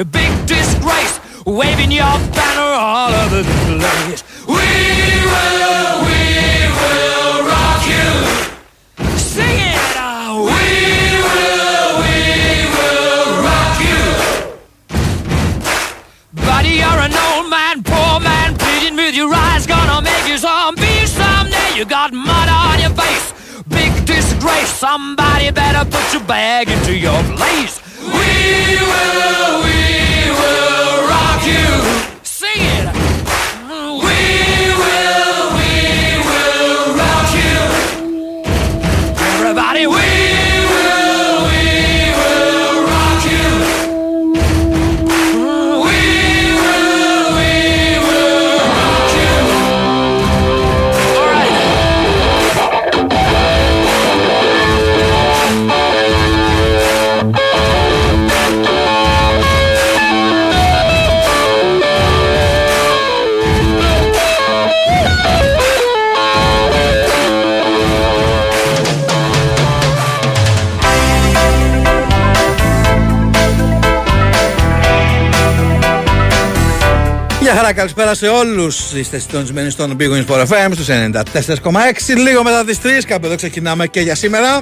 a big disgrace, waving your banner all over the place. We will, we will rock you. Sing it, we will, we will rock you. Buddy, you're an old man, poor man, pleading with your eyes, gonna make you someday. You got mud on your face, big disgrace. Somebody better put your bag into your place. We will, we you. Γεια χαρά, καλησπέρα σε όλους. Είστε συντονισμένοι στον Big Wings for FM στους 94,6. Λίγο μετά τις 3, κάπου εδώ ξεκινάμε και για σήμερα.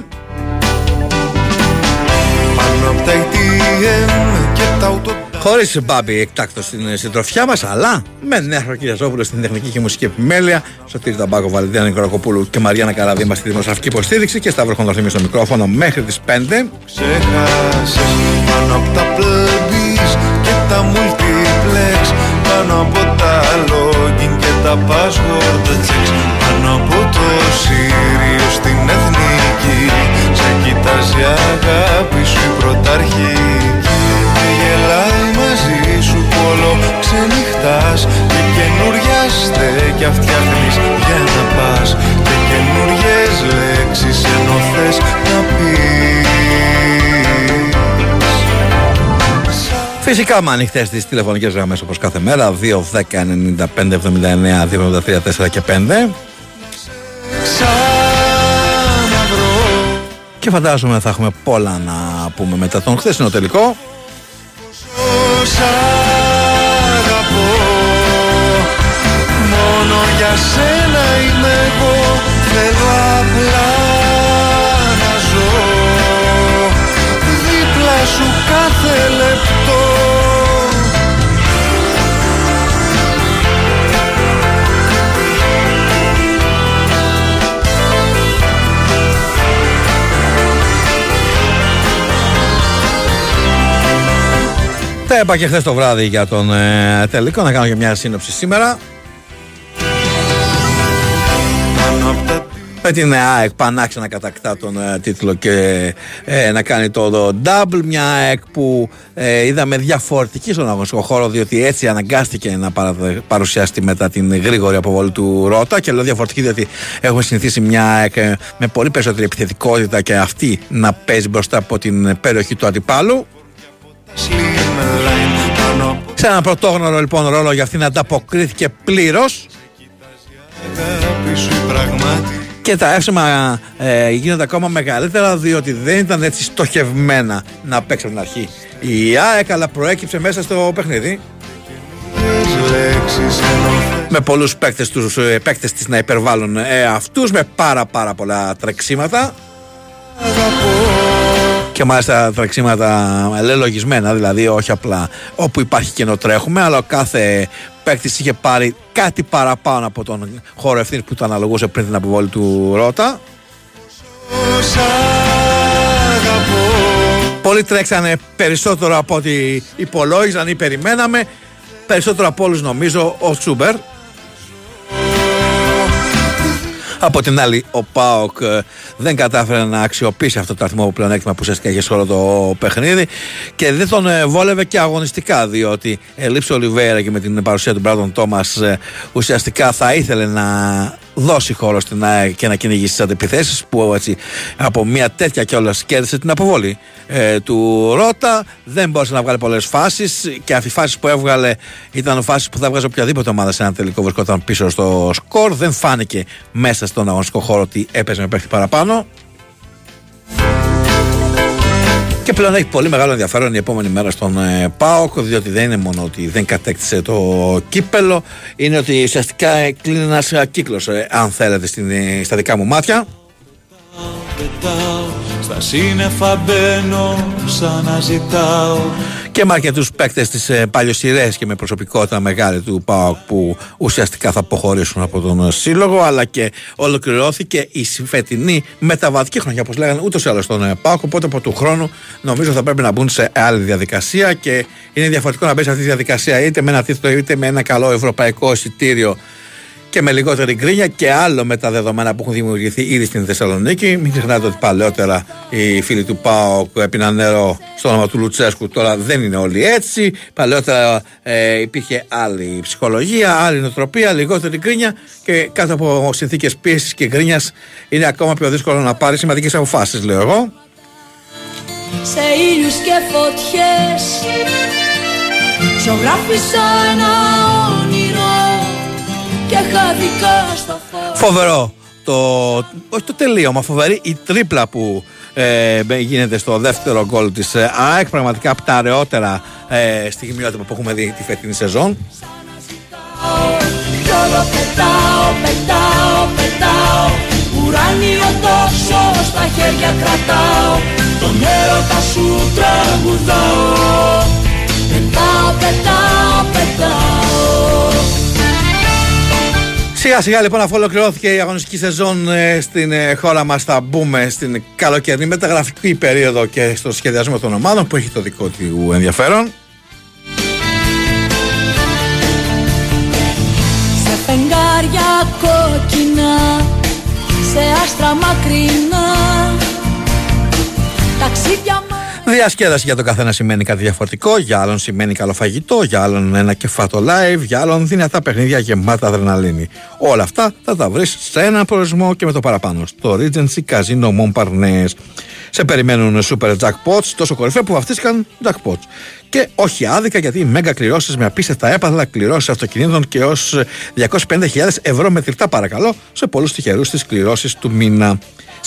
Πάνω απ' τα ATM και τα auto Χωρίς μπάμπι εκτάκτος στην συντροφιά μας, αλλά με Νέα Χροκυριαζόπουλο στην τεχνική και μουσική επιμέλεια, Σωτήρη Ταμπάκο, Βαλεντίνα Νικολακοπούλου και Μαριάννα Καραδίμα στη δημοσιογραφική υποστήριξη και Σταύρο Χονδορθήμιο στο μικρόφωνο μέχρι τις 5. ξεχάσες Πάνω απ' τα plebis και τα multiplex Πάνω από τα login και τα password checks Πάνω από το Sirius στην εθνική. Σε κοιτάζει αγάπη σου η πρωταρχική Φυσικά με ανοιχτές τις τηλεφωνικές γραμμές όπως κάθε μέρα 2, 10, 95, 79, 2, 4 και 5. Ξαναβρω Και φαντάζομαι θα έχουμε πολλά να πούμε μετά τον χθεσινό τελικό. Σ' αγαπώ Μόνο για σένα είμαι εγώ Θέλω απλά να ζω Δίπλα σου κάθε λεπτό Τα είπα και χθες το βράδυ για τον ε, τελικό. Να κάνω και μια σύνοψη σήμερα. Πάνω απ' τα Με την ΑΕΚ πανάξια να κατακτά τον ε, τίτλο και ε, να κάνει το, το double. Μια ΑΕΚ που ε, είδαμε διαφορετική στον αγωνιστικό χώρο, διότι έτσι αναγκάστηκε να παρα- παρουσιάσει μετά την γρήγορη αποβολή του Ρότα. Και λέω διαφορετική, διότι έχουμε συνηθίσει μια ΑΕΚ ε, με πολύ περισσότερη επιθετικότητα και αυτή να παίζει μπροστά από την περιοχή του αντιπάλου. Slimline Πάνω από Σε έναν πρωτόγνωρο λοιπόν ρόλο για αυτήν ανταποκρίθηκε πλήρως. αγάπη σου η πραγματική Και τα εύσημα ε, γίνονται ακόμα μεγαλύτερα διότι δεν ήταν έτσι στοχευμένα να παίξει από την αρχή. Η ΑΕΚ αλλά προέκυψε μέσα στο παιχνίδι λέξεις ενώ θες με πολλούς παίκτες, τους, ε, παίκτες της να υπερβάλλουν ε, αυτούς με πάρα πάρα πολλά τρεξίματα και μάλιστα τρεξίματα λελογισμένα δηλαδή όχι απλά όπου υπάρχει κενό τρέχουμε αλλά ο κάθε παίκτης είχε πάρει κάτι παραπάνω από τον χώρο ευθύνης που του αναλογούσε πριν την αποβόλη του Ρότα Σ' αγαπώ Πολλοί τρέξανε περισσότερο από ό,τι υπολόγιζαν ή περιμέναμε. Περισσότερο από όλους νομίζω ο Τσούμπερ. Από την άλλη, ο Πάοκ ε, δεν κατάφερε να αξιοποιήσει αυτό το αριθμό πλεονέκτημα που ουσιαστικά είχε σε όλο το παιχνίδι και δεν τον ε, βόλευε και αγωνιστικά διότι ελείψε ο Ολιβέρα και με την παρουσία του Μπράντον Τόμας ουσιαστικά θα ήθελε να δώσει χώρο στην ΑΕΚ και να κυνηγήσει τις αντιπιθέσεις που έτσι από μια τέτοια κιόλας κέρδισε την αποβολή ε, του Ρότα. Δεν μπόρεσε να βγάλει πολλές φάσεις και αυτέ οι φάσεις που έβγαλε ήταν φάσεις που θα βγάζει οποιαδήποτε ομάδα σε ένα τελικό βρισκόταν πίσω στο σκορ. Δεν φάνηκε μέσα στον αγωνιστικό χώρο ότι έπαιζε με παίχτη παραπάνω. Και πλέον έχει πολύ μεγάλο ενδιαφέρον η επόμενη μέρα στον ε, ΠΑΟΚ, διότι δεν είναι μόνο ότι δεν κατέκτησε το κύπελο, είναι ότι ουσιαστικά κλείνει ένας ε, κύκλος, ε, αν θέλετε, στην, ε, στα δικά μου μάτια. Στα σύννεφα μπαίνω, σαν ζητάω και με αρκετού παίκτες της ε, παλιοσυρέ και με προσωπικότητα μεγάλη του ΠΑΟΚ που ουσιαστικά θα αποχωρήσουν από τον σύλλογο, αλλά και ολοκληρώθηκε η φετινή μεταβατική χρονιά, όπως λέγανε ούτως ή άλλως στον ε, ΠΑΟΚ. Οπότε από του χρόνου νομίζω θα πρέπει να μπουν σε άλλη διαδικασία και είναι διαφορετικό να μπεις σε αυτή τη διαδικασία είτε με ένα τίτλο είτε με ένα καλό ευρωπαϊκό εισιτήριο και με λιγότερη γκρίνια και άλλο με τα δεδομένα που έχουν δημιουργηθεί ήδη στην Θεσσαλονίκη. Μην ξεχνάτε ότι παλαιότερα οι φίλοι του ΠΑΟΚ έπιναν νερό στο όνομα του Λουτσέσκου. Τώρα δεν είναι όλοι έτσι. Παλαιότερα ε, υπήρχε άλλη ψυχολογία, άλλη νοοτροπία, λιγότερη γκρίνια και κάτω από συνθήκες πίεσης και γκρίνιας είναι ακόμα πιο δύσκολο να πάρεις σημαντικές αποφάσεις, λέω εγώ. Σε ήλιους και φωτιές. Ζωγράφισα ένα Φοβερό. Το, όχι το τελείωμα, φοβερή η τρίπλα που ε, γίνεται στο δεύτερο γκολ της ε, ΑΕΚ. Πραγματικά από τα αραιότερα ε, στιγμιότυπα που έχουμε δει τη φετινή σεζόν. Πετάω, πετάω, πετάω. Ουράνιο τόσο στα χέρια κρατάω. Τον έρωτα σου τραγουδάω. Πετάω, πετάω, πετάω Σιγά σιγά λοιπόν αφού ολοκληρώθηκε η αγωνιστική σεζόν ε, στην ε, χώρα μας θα μπούμε στην καλοκαιρινή μεταγραφική περίοδο και στο σχεδιασμό των ομάδων που έχει το δικό του ενδιαφέρον. Σε φεγγάρια κόκκινα, σε άστρα μακρινά, ταξίδια Διασκέδαση για τον καθένα σημαίνει κάτι διαφορετικό, για άλλον σημαίνει καλό φαγητό, για άλλον ένα κεφάτο live, για άλλον δυνατά παιχνίδια γεμάτα αδρεναλίνη. Όλα αυτά θα τα βρεις σε έναν προορισμό και με το παραπάνω. Στο Regency Casino Montparnasse. Σε περιμένουν super jackpots, τόσο κορυφαία που βαφτίστηκαν jackpots. Και όχι άδικα γιατί μέγα κληρώσεις με απίστευτα έπαθλα, κληρώσεις αυτοκινήτων και ως 250.000 ευρώ μετρητά παρακαλώ σε πολλούς τυχερούς τις κληρώσεις του μήνα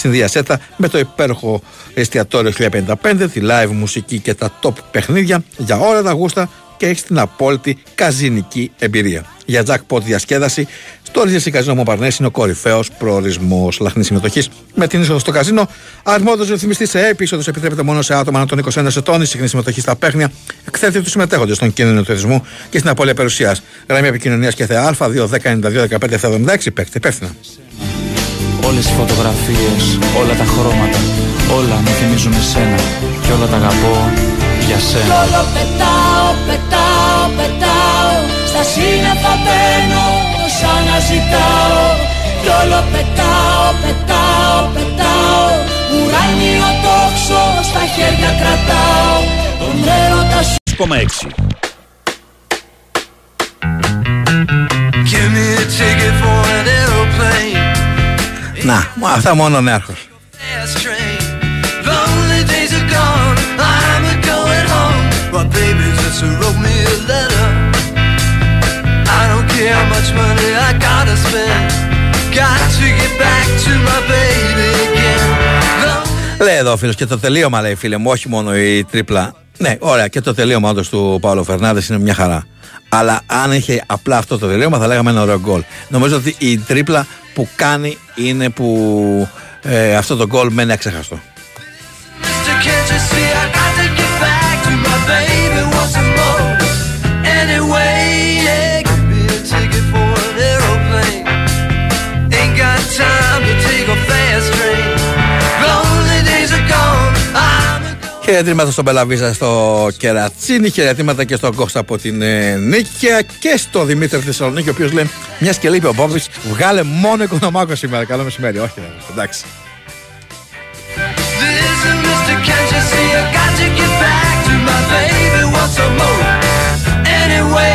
στην Διασέτα με το υπέροχο εστιατόριο 1055, τη live μουσική και τα top παιχνίδια για όλα τα γούστα και έχεις την απόλυτη καζινική εμπειρία. Για jackpot διασκέδαση, στο Ριζεσί Καζίνο Μοπαρνές είναι ο κορυφαίος προορισμός λαχνής συμμετοχής. Με την είσοδο στο καζίνο, αρμόδιος ρυθμιστής σε έπεισοδο επιτρέπεται μόνο σε άτομα των 21 ετών. Η συχνή συμμετοχή στα παίχνια εκθέτει τους συμμετέχοντες στον κίνδυνο του εθισμού και στην απώλεια περιουσίας. Γραμμή επικοινωνίας και θεά Α2 10 92 15 76 υπεύθυνα. Όλες οι φωτογραφίες, όλα τα χρώματα Όλα μου θυμίζουν εσένα Και όλα τα αγαπώ για σένα. Κι όλο πετάω, πετάω, πετάω Στα σύννεφα μπαίνω σαν να ζητάω Κι όλο πετάω, πετάω, πετάω Ουράνιο τόξο στα χέρια κρατάω. Τον έρωτα σου 6 Give me a ticket for an aeroplane να, αυτά μόνο νέαρχος. Λέει εδώ ο φίλος και το τελείωμα λέει φίλε μου, όχι μόνο η τρίπλα. Ναι, ωραία, και το τελείωμα όντως του Παύλο Φερνάνδες είναι μια χαρά. Αλλά αν είχε απλά αυτό το τελείωμα θα λέγαμε ένα ωραίο γκολ. Νομίζω ότι η τρίπλα που κάνει είναι που ε, αυτό το γκολ μένει αξέχαστο. Χαιρετήματα στον Πελαβίζα στο Κερατσίνη, χαιρετήματα και στον Κώστα από την ε, Νίκαια και στο Δημήτρη Θεσσαλονίκη, ο οποίος λέει: Μιας και λείπει ο Μπόμπη, βγάλε μόνο οικονομάκο σήμερα. Καλό μεσημέρι. Όχι, ρε, εντάξει. Listen, mister, can't you see I got to get back to my baby once more? Anyway,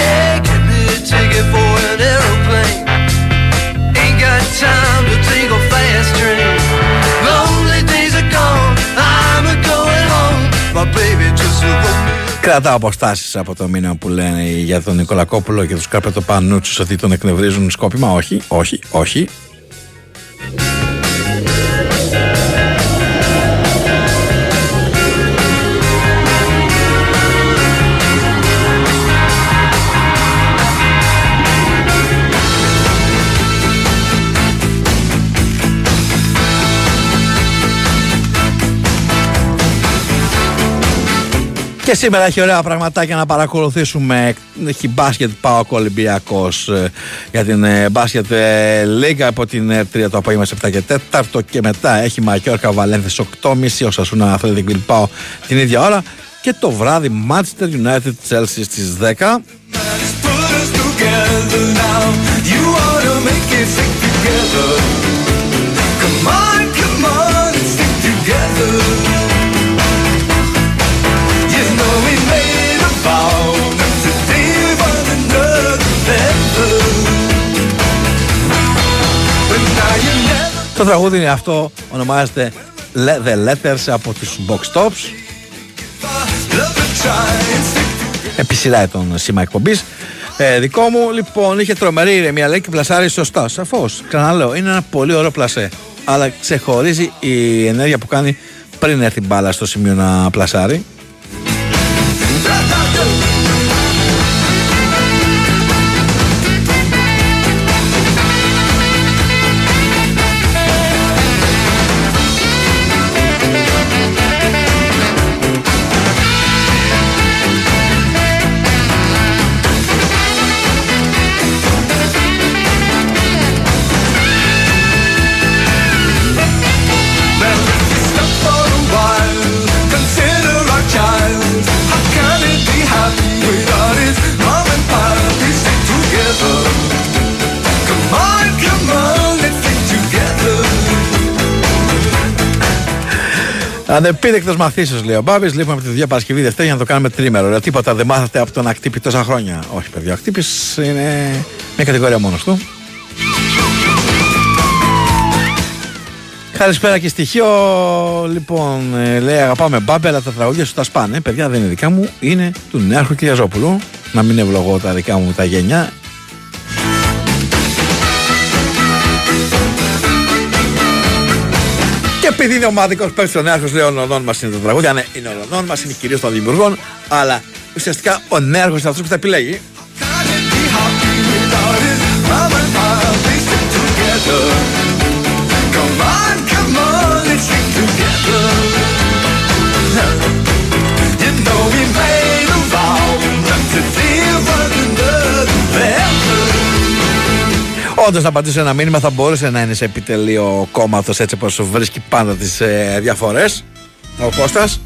yeah, give me a ticket for an aeroplane; Ain't got time to take a fast train. Κρατάω αποστάσεις από το μήνυμα που λένε για τον Νικολακόπουλο και τους Καρπετοπανούτσου ότι τον εκνευρίζουν σκόπιμα. Όχι, όχι, όχι. Και σήμερα έχει ωραία πραγματάκια να παρακολουθήσουμε. Έχει μπάσκετ πάω Ολυμπιακός για την ε, μπάσκετ ε, Λίγα από την ε, 3 το απόγευμα σε 7 και 4 και μετά έχει Μακιόρκα Βαλένθη 8.30 ο Σασούνα Athletic Bilbao την ίδια ώρα και το βράδυ Manchester United Chelsea στις 10. Put us together now. You wanna make it stick together. Come on, come on, Το τραγούδι είναι αυτό, ονομάζεται Le- The Letters από τους Box Tops. Love to try and stick Επί σειρά τον σήμα εκπομπής. Ε, δικό μου, λοιπόν, είχε τρομερή ηρεμία, λέει και πλασάρει σωστά. Σαφώς. Ξαναλέω, είναι ένα πολύ ωραίο πλασέ. Αλλά ξεχωρίζει η ενέργεια που κάνει πριν έρθει η μπάλα στο σημείο να πλασάρει. Ανεπίδεκτο μαθήσεως, λέει ο Μπάμπη. Λείπουμε από τη δουλειά Παρασκευή Δευτέρα για να το κάνουμε τρίμερο. Ρε, τίποτα δεν μάθατε από τον Ακτύπη τόσα χρόνια. Όχι, παιδιά. Ο Ακτύπη είναι μια κατηγορία μόνος του. Καλησπέρα και στοιχείο. Λοιπόν, ε, λέει αγαπάμε μπάμπε, αλλά τα τραγούδια σου τα σπάνε. Παιδιά δεν είναι δικά μου, είναι του Νέαρχου Κυριαζόπουλου. Να μην ευλογώ τα δικά μου τα γενιά. Επειδή είναι ομαδικό πέφτει ο Νέαρχο, λέει ο νονών μας είναι τα τραγούδια. Ναι, είναι ο νονών μας, είναι κυρίως των δημιουργών. Αλλά ουσιαστικά ο Νέαρχος είναι αυτός που τα επιλέγει. Όντως, να απαντήσω ένα μήνυμα, θα μπορούσε να είναι σε επιτελείο κόμματος έτσι όπως βρίσκει πάντα τις ε, διαφορές. Ο Κώστας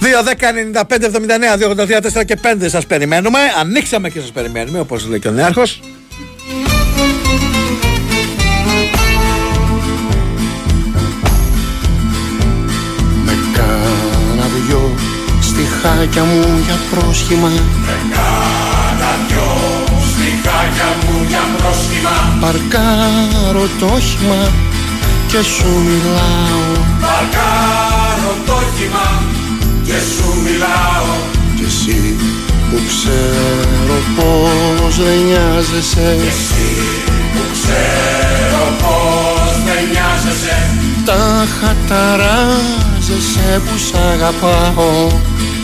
2, 10, 95, 79, 2, 4 και 5 σας περιμένουμε. Ανοίξαμε και σας περιμένουμε, όπως λέει και ο Νέαρχος. Με κάνα δυο στιχάκια μου για πρόσχημα Παρκάρω το όχημα και σου μιλάω. Παρκάρω το όχημα και σου μιλάω. Κι εσύ που ξέρω πως δεν νοιάζεσαι. Που ξέρω πως δεν νοιάζεσαι. Τα χαταράζεσαι που σ' αγαπάω.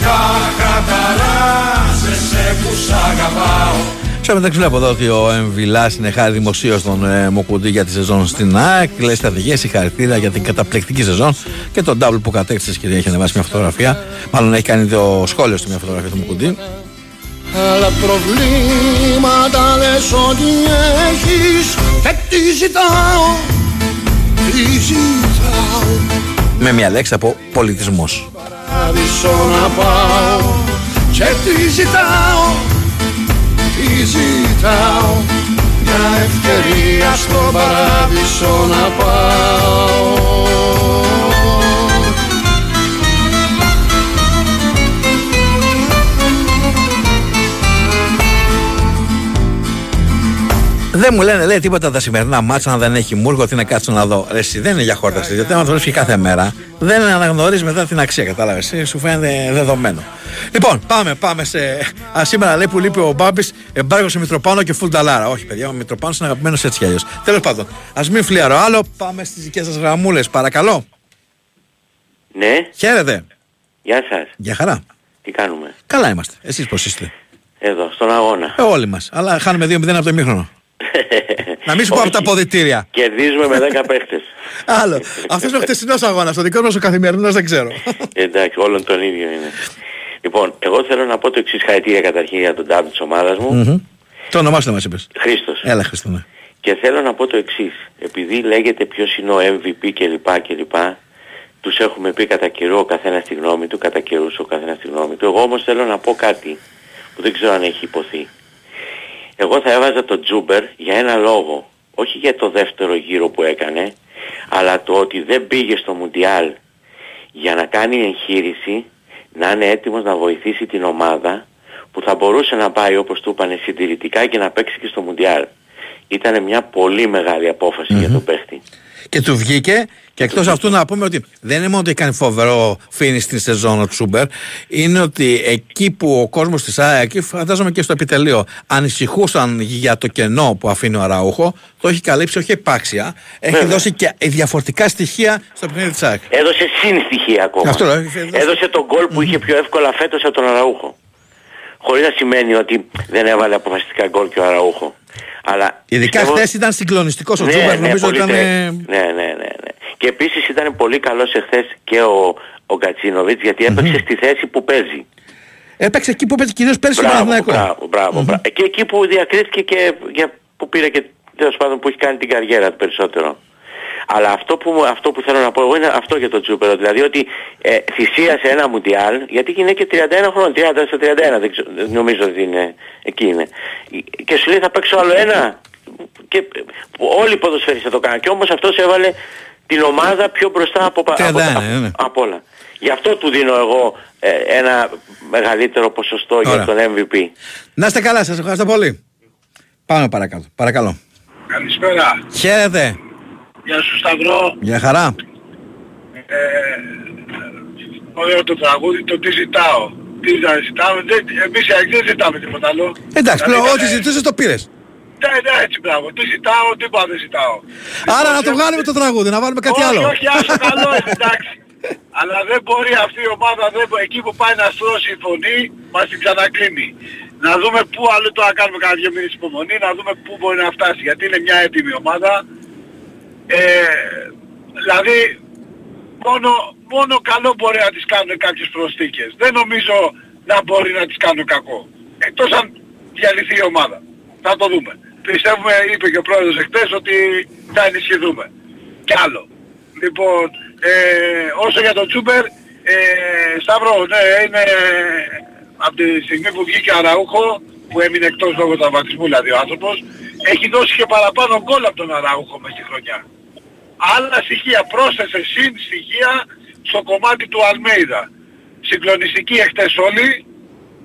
Τα καταράζεσαι που σ' αγαπάω Στο μεταξύ βλέπω εδώ ότι ο Εμβιλά είναι χάρη δημοσίως στον ε, Μοκουντή για τη σεζόν στην ΑΕΚ. Λέει στρατηγέ συγχαρητήρια για την καταπληκτική σεζόν και τον double που κατέκτησε και έχει ανεβάσει μια φωτογραφία. Μάλλον έχει κάνει το σχόλιο στο μια φωτογραφία του Μοκουντή. Αλλά προβλήματα λες ότι έχεις Και τι ζητάω, τι τι ζητάω Με μια λέξη από πολιτισμός. Παράδεισο να πάω Και τι ζητάω Τι ζητάω Μια ευκαιρία στον παράδεισο να πάω Δεν μου λένε λέει τίποτα τα σημερινά μάτσα αν δεν έχει μούργο τι να κάτσω να δω. Ρε, εσύ δεν είναι για χόρταση. Γιατί άμα το βρίσκει κάθε μέρα, δεν αναγνωρίζει μετά την αξία. Κατάλαβες. Σου φαίνεται δεδομένο. Λοιπόν, πάμε, πάμε σε. Α, σήμερα λέει που λείπει ο Μπάμπης, εμπάργο σε Μητροπάνο και Φουλταλάρα. Όχι, παιδιά, ο Μητροπάνος είναι αγαπημένος έτσι κι αλλιώς. Τέλος πάντων, ας μην φλιαρώ άλλο, πάμε στις δικές σας γραμμούλες, παρακαλώ. Ναι, Χαίρετε. γεια σας. Για χαρά. Τι κάνουμε; Καλά είμαστε. Εσείς πώς είστε; Εδώ, στον αγώνα. Ε, όλοι μας. Αλλά χάνουμε 2-0 από το ημίχρονο. Να μην σου πω από τα Όχι. αποδητήρια. Κερδίζουμε με 10 παίχτες. Άλλο. Αυτός είναι ο χτεσινός αγώνας. Ο δικός μας ο καθημερινός δεν ξέρω. Εντάξει, όλων τον ίδιο είναι. Λοιπόν, εγώ θέλω να πω το εξής χαρητήρια καταρχήν για τον τάμπ της ομάδας μου. Μμμ. Το όνομά σου δεν μας είπες. Χρήστος. Έλα, Χριστό. ναι. Και θέλω να πω το εξής. Επειδή λέγεται ποιος είναι ο MVP κλπ. κλπ. Τους έχουμε πει κατά καιρό ο καθένας τη γνώμη του, κατά καιρούς ο καθένας τη γνώμη του. Εγώ όμως θέλω να πω κάτι που δεν ξέρω αν έχει υποθεί. Εγώ θα έβαζα τον Τζούμπερ για ένα λόγο. Όχι για το δεύτερο γύρο που έκανε, αλλά το ότι δεν πήγε στο Μουντιάλ για να κάνει εγχείρηση, να είναι έτοιμος να βοηθήσει την ομάδα που θα μπορούσε να πάει όπως του είπανε συντηρητικά και να παίξει και στο Μουντιάλ. Ήταν μια πολύ μεγάλη απόφαση για τον παίχτη. Και του βγήκε και εκτός αυτού να πούμε ότι δεν είναι μόνο ότι κάνει φοβερό φίνι στην σεζόν ο Τσούμπερ, είναι ότι εκεί που ο κόσμος της ΑΕΚ, φαντάζομαι και στο επιτελείο, ανησυχούσαν για το κενό που αφήνει ο Αραούχο, το έχει καλύψει όχι επάξια, έχει Βέβαια. δώσει και διαφορετικά στοιχεία στο παιχνίδι της ΑΕΚ. Έδωσε συνστοιχεία ακόμα. Αυτό λέω, έχει δώσει- Έδωσε τον γκολ που είχε πιο εύκολα φέτος από τον Αραούχο. Χωρίς να σημαίνει ότι δεν έβαλε αποφασιστικά γκολ και ο Αραούχο. Αλλά Ειδικά πιστεύω- χθες ήταν συγκλονιστικός ο ναι, Τσούμπερ, ναι, νομίζω πολύ ήταν. τε- ε, Ναι, ναι, ναι, ναι. Και επίσης ήταν πολύ καλός εχθές και ο, ο Γκατσίνοβιτς γιατί έπαιξε στη θέση που παίζει. Έπαιξε εκεί που έπαιξε κυρίως πέρσι ο Μπράβο, Παναθηναϊκός. μπράβο, μπράβο, μπράβο. Και εκεί που διακρίθηκε και για, που πήρε και τέλος πάντων που έχει κάνει την καριέρα του περισσότερο. Αλλά αυτό που, μου- αυτό που θέλω να πω εγώ είναι αυτό για τον Τζούπερο. Δηλαδή ότι ε, θυσίασε ένα Μουντιάλ, γιατί είναι και 31 χρόνια, 30 στο 31, δεν ξέρω, δεν νομίζω ότι είναι, εκεί είναι. Και σου λέει θα παίξω άλλο ένα. Και ε, όλοι οι ποδοσφαίριστες το κάνουν. Και όμως αυτός έβαλε την ομάδα πιο μπροστά από, πα- 31, από, ναι, ναι. από όλα. Γι' αυτό του δίνω εγώ ε, ένα μεγαλύτερο ποσοστό Ωραία. για τον MVP. Να είστε καλά, σας ευχαριστώ πολύ. Πάμε παρακάτω. Παρακαλώ. Καλησπέρα. Χαίρετε. Γεια σου Σταυρό. Για χαρά. Ε, ωραίο το τραγούδι, το τι ζητάω. Τι να ζητάμε, δεν, εμείς οι Αγγλίες δεν ζητάμε τίποτα άλλο. Εντάξει, Δηλαδή, πλέον ό,τι ήταν- ζητούσες το πήρες. Ναι, ναι, έτσι μπράβο. Τι ζητάω, τίποτα δεν ζητάω. Άρα να το Λοιπόν, βγάλουμε το τραγούδι, να βάλουμε κάτι όχι, άλλο. Όχι, άσο καλό είναι, εντάξει. Αλλά δεν μπορεί αυτή η ομάδα, δεν, μπο- εκεί που πάει να στρώσει η φωνή, μας την ξανακλίνει. Να δούμε πού άλλο το να κάνουμε κάνα δύο μήνες υπομονή, να δούμε πού μπορεί να φτάσει. Γιατί είναι μια έτοιμη ομάδα. Ε, δηλαδή, μόνο, μόνο καλό μπορεί να τις κάνουν κάποιες προσθήκες. Δεν νομίζω να μπορεί να τις κάνουν κακό. Εκτός αν διαλυθεί η ομάδα. Θα το δούμε. Πιστεύουμε, είπε και ο πρόεδρος εχθές, ότι θα ενισχυθούμε. Κι άλλο. Λοιπόν, ε, όσο για τον Τσούπερ, ε, Σταύρο, ναι, είναι από τη στιγμή που βγήκε ο Αραούχο, που έμεινε εκτός λόγω τραυματισμού δηλαδή ο άνθρωπος, έχει δώσει και παραπάνω γκολ από τον Αραούχο μες στη χρονιά. Άλλα στοιχεία, πρόσθεσε συν στοιχεία στο κομμάτι του Αλμέιδα. Συγκλονιστική εχθές όλοι,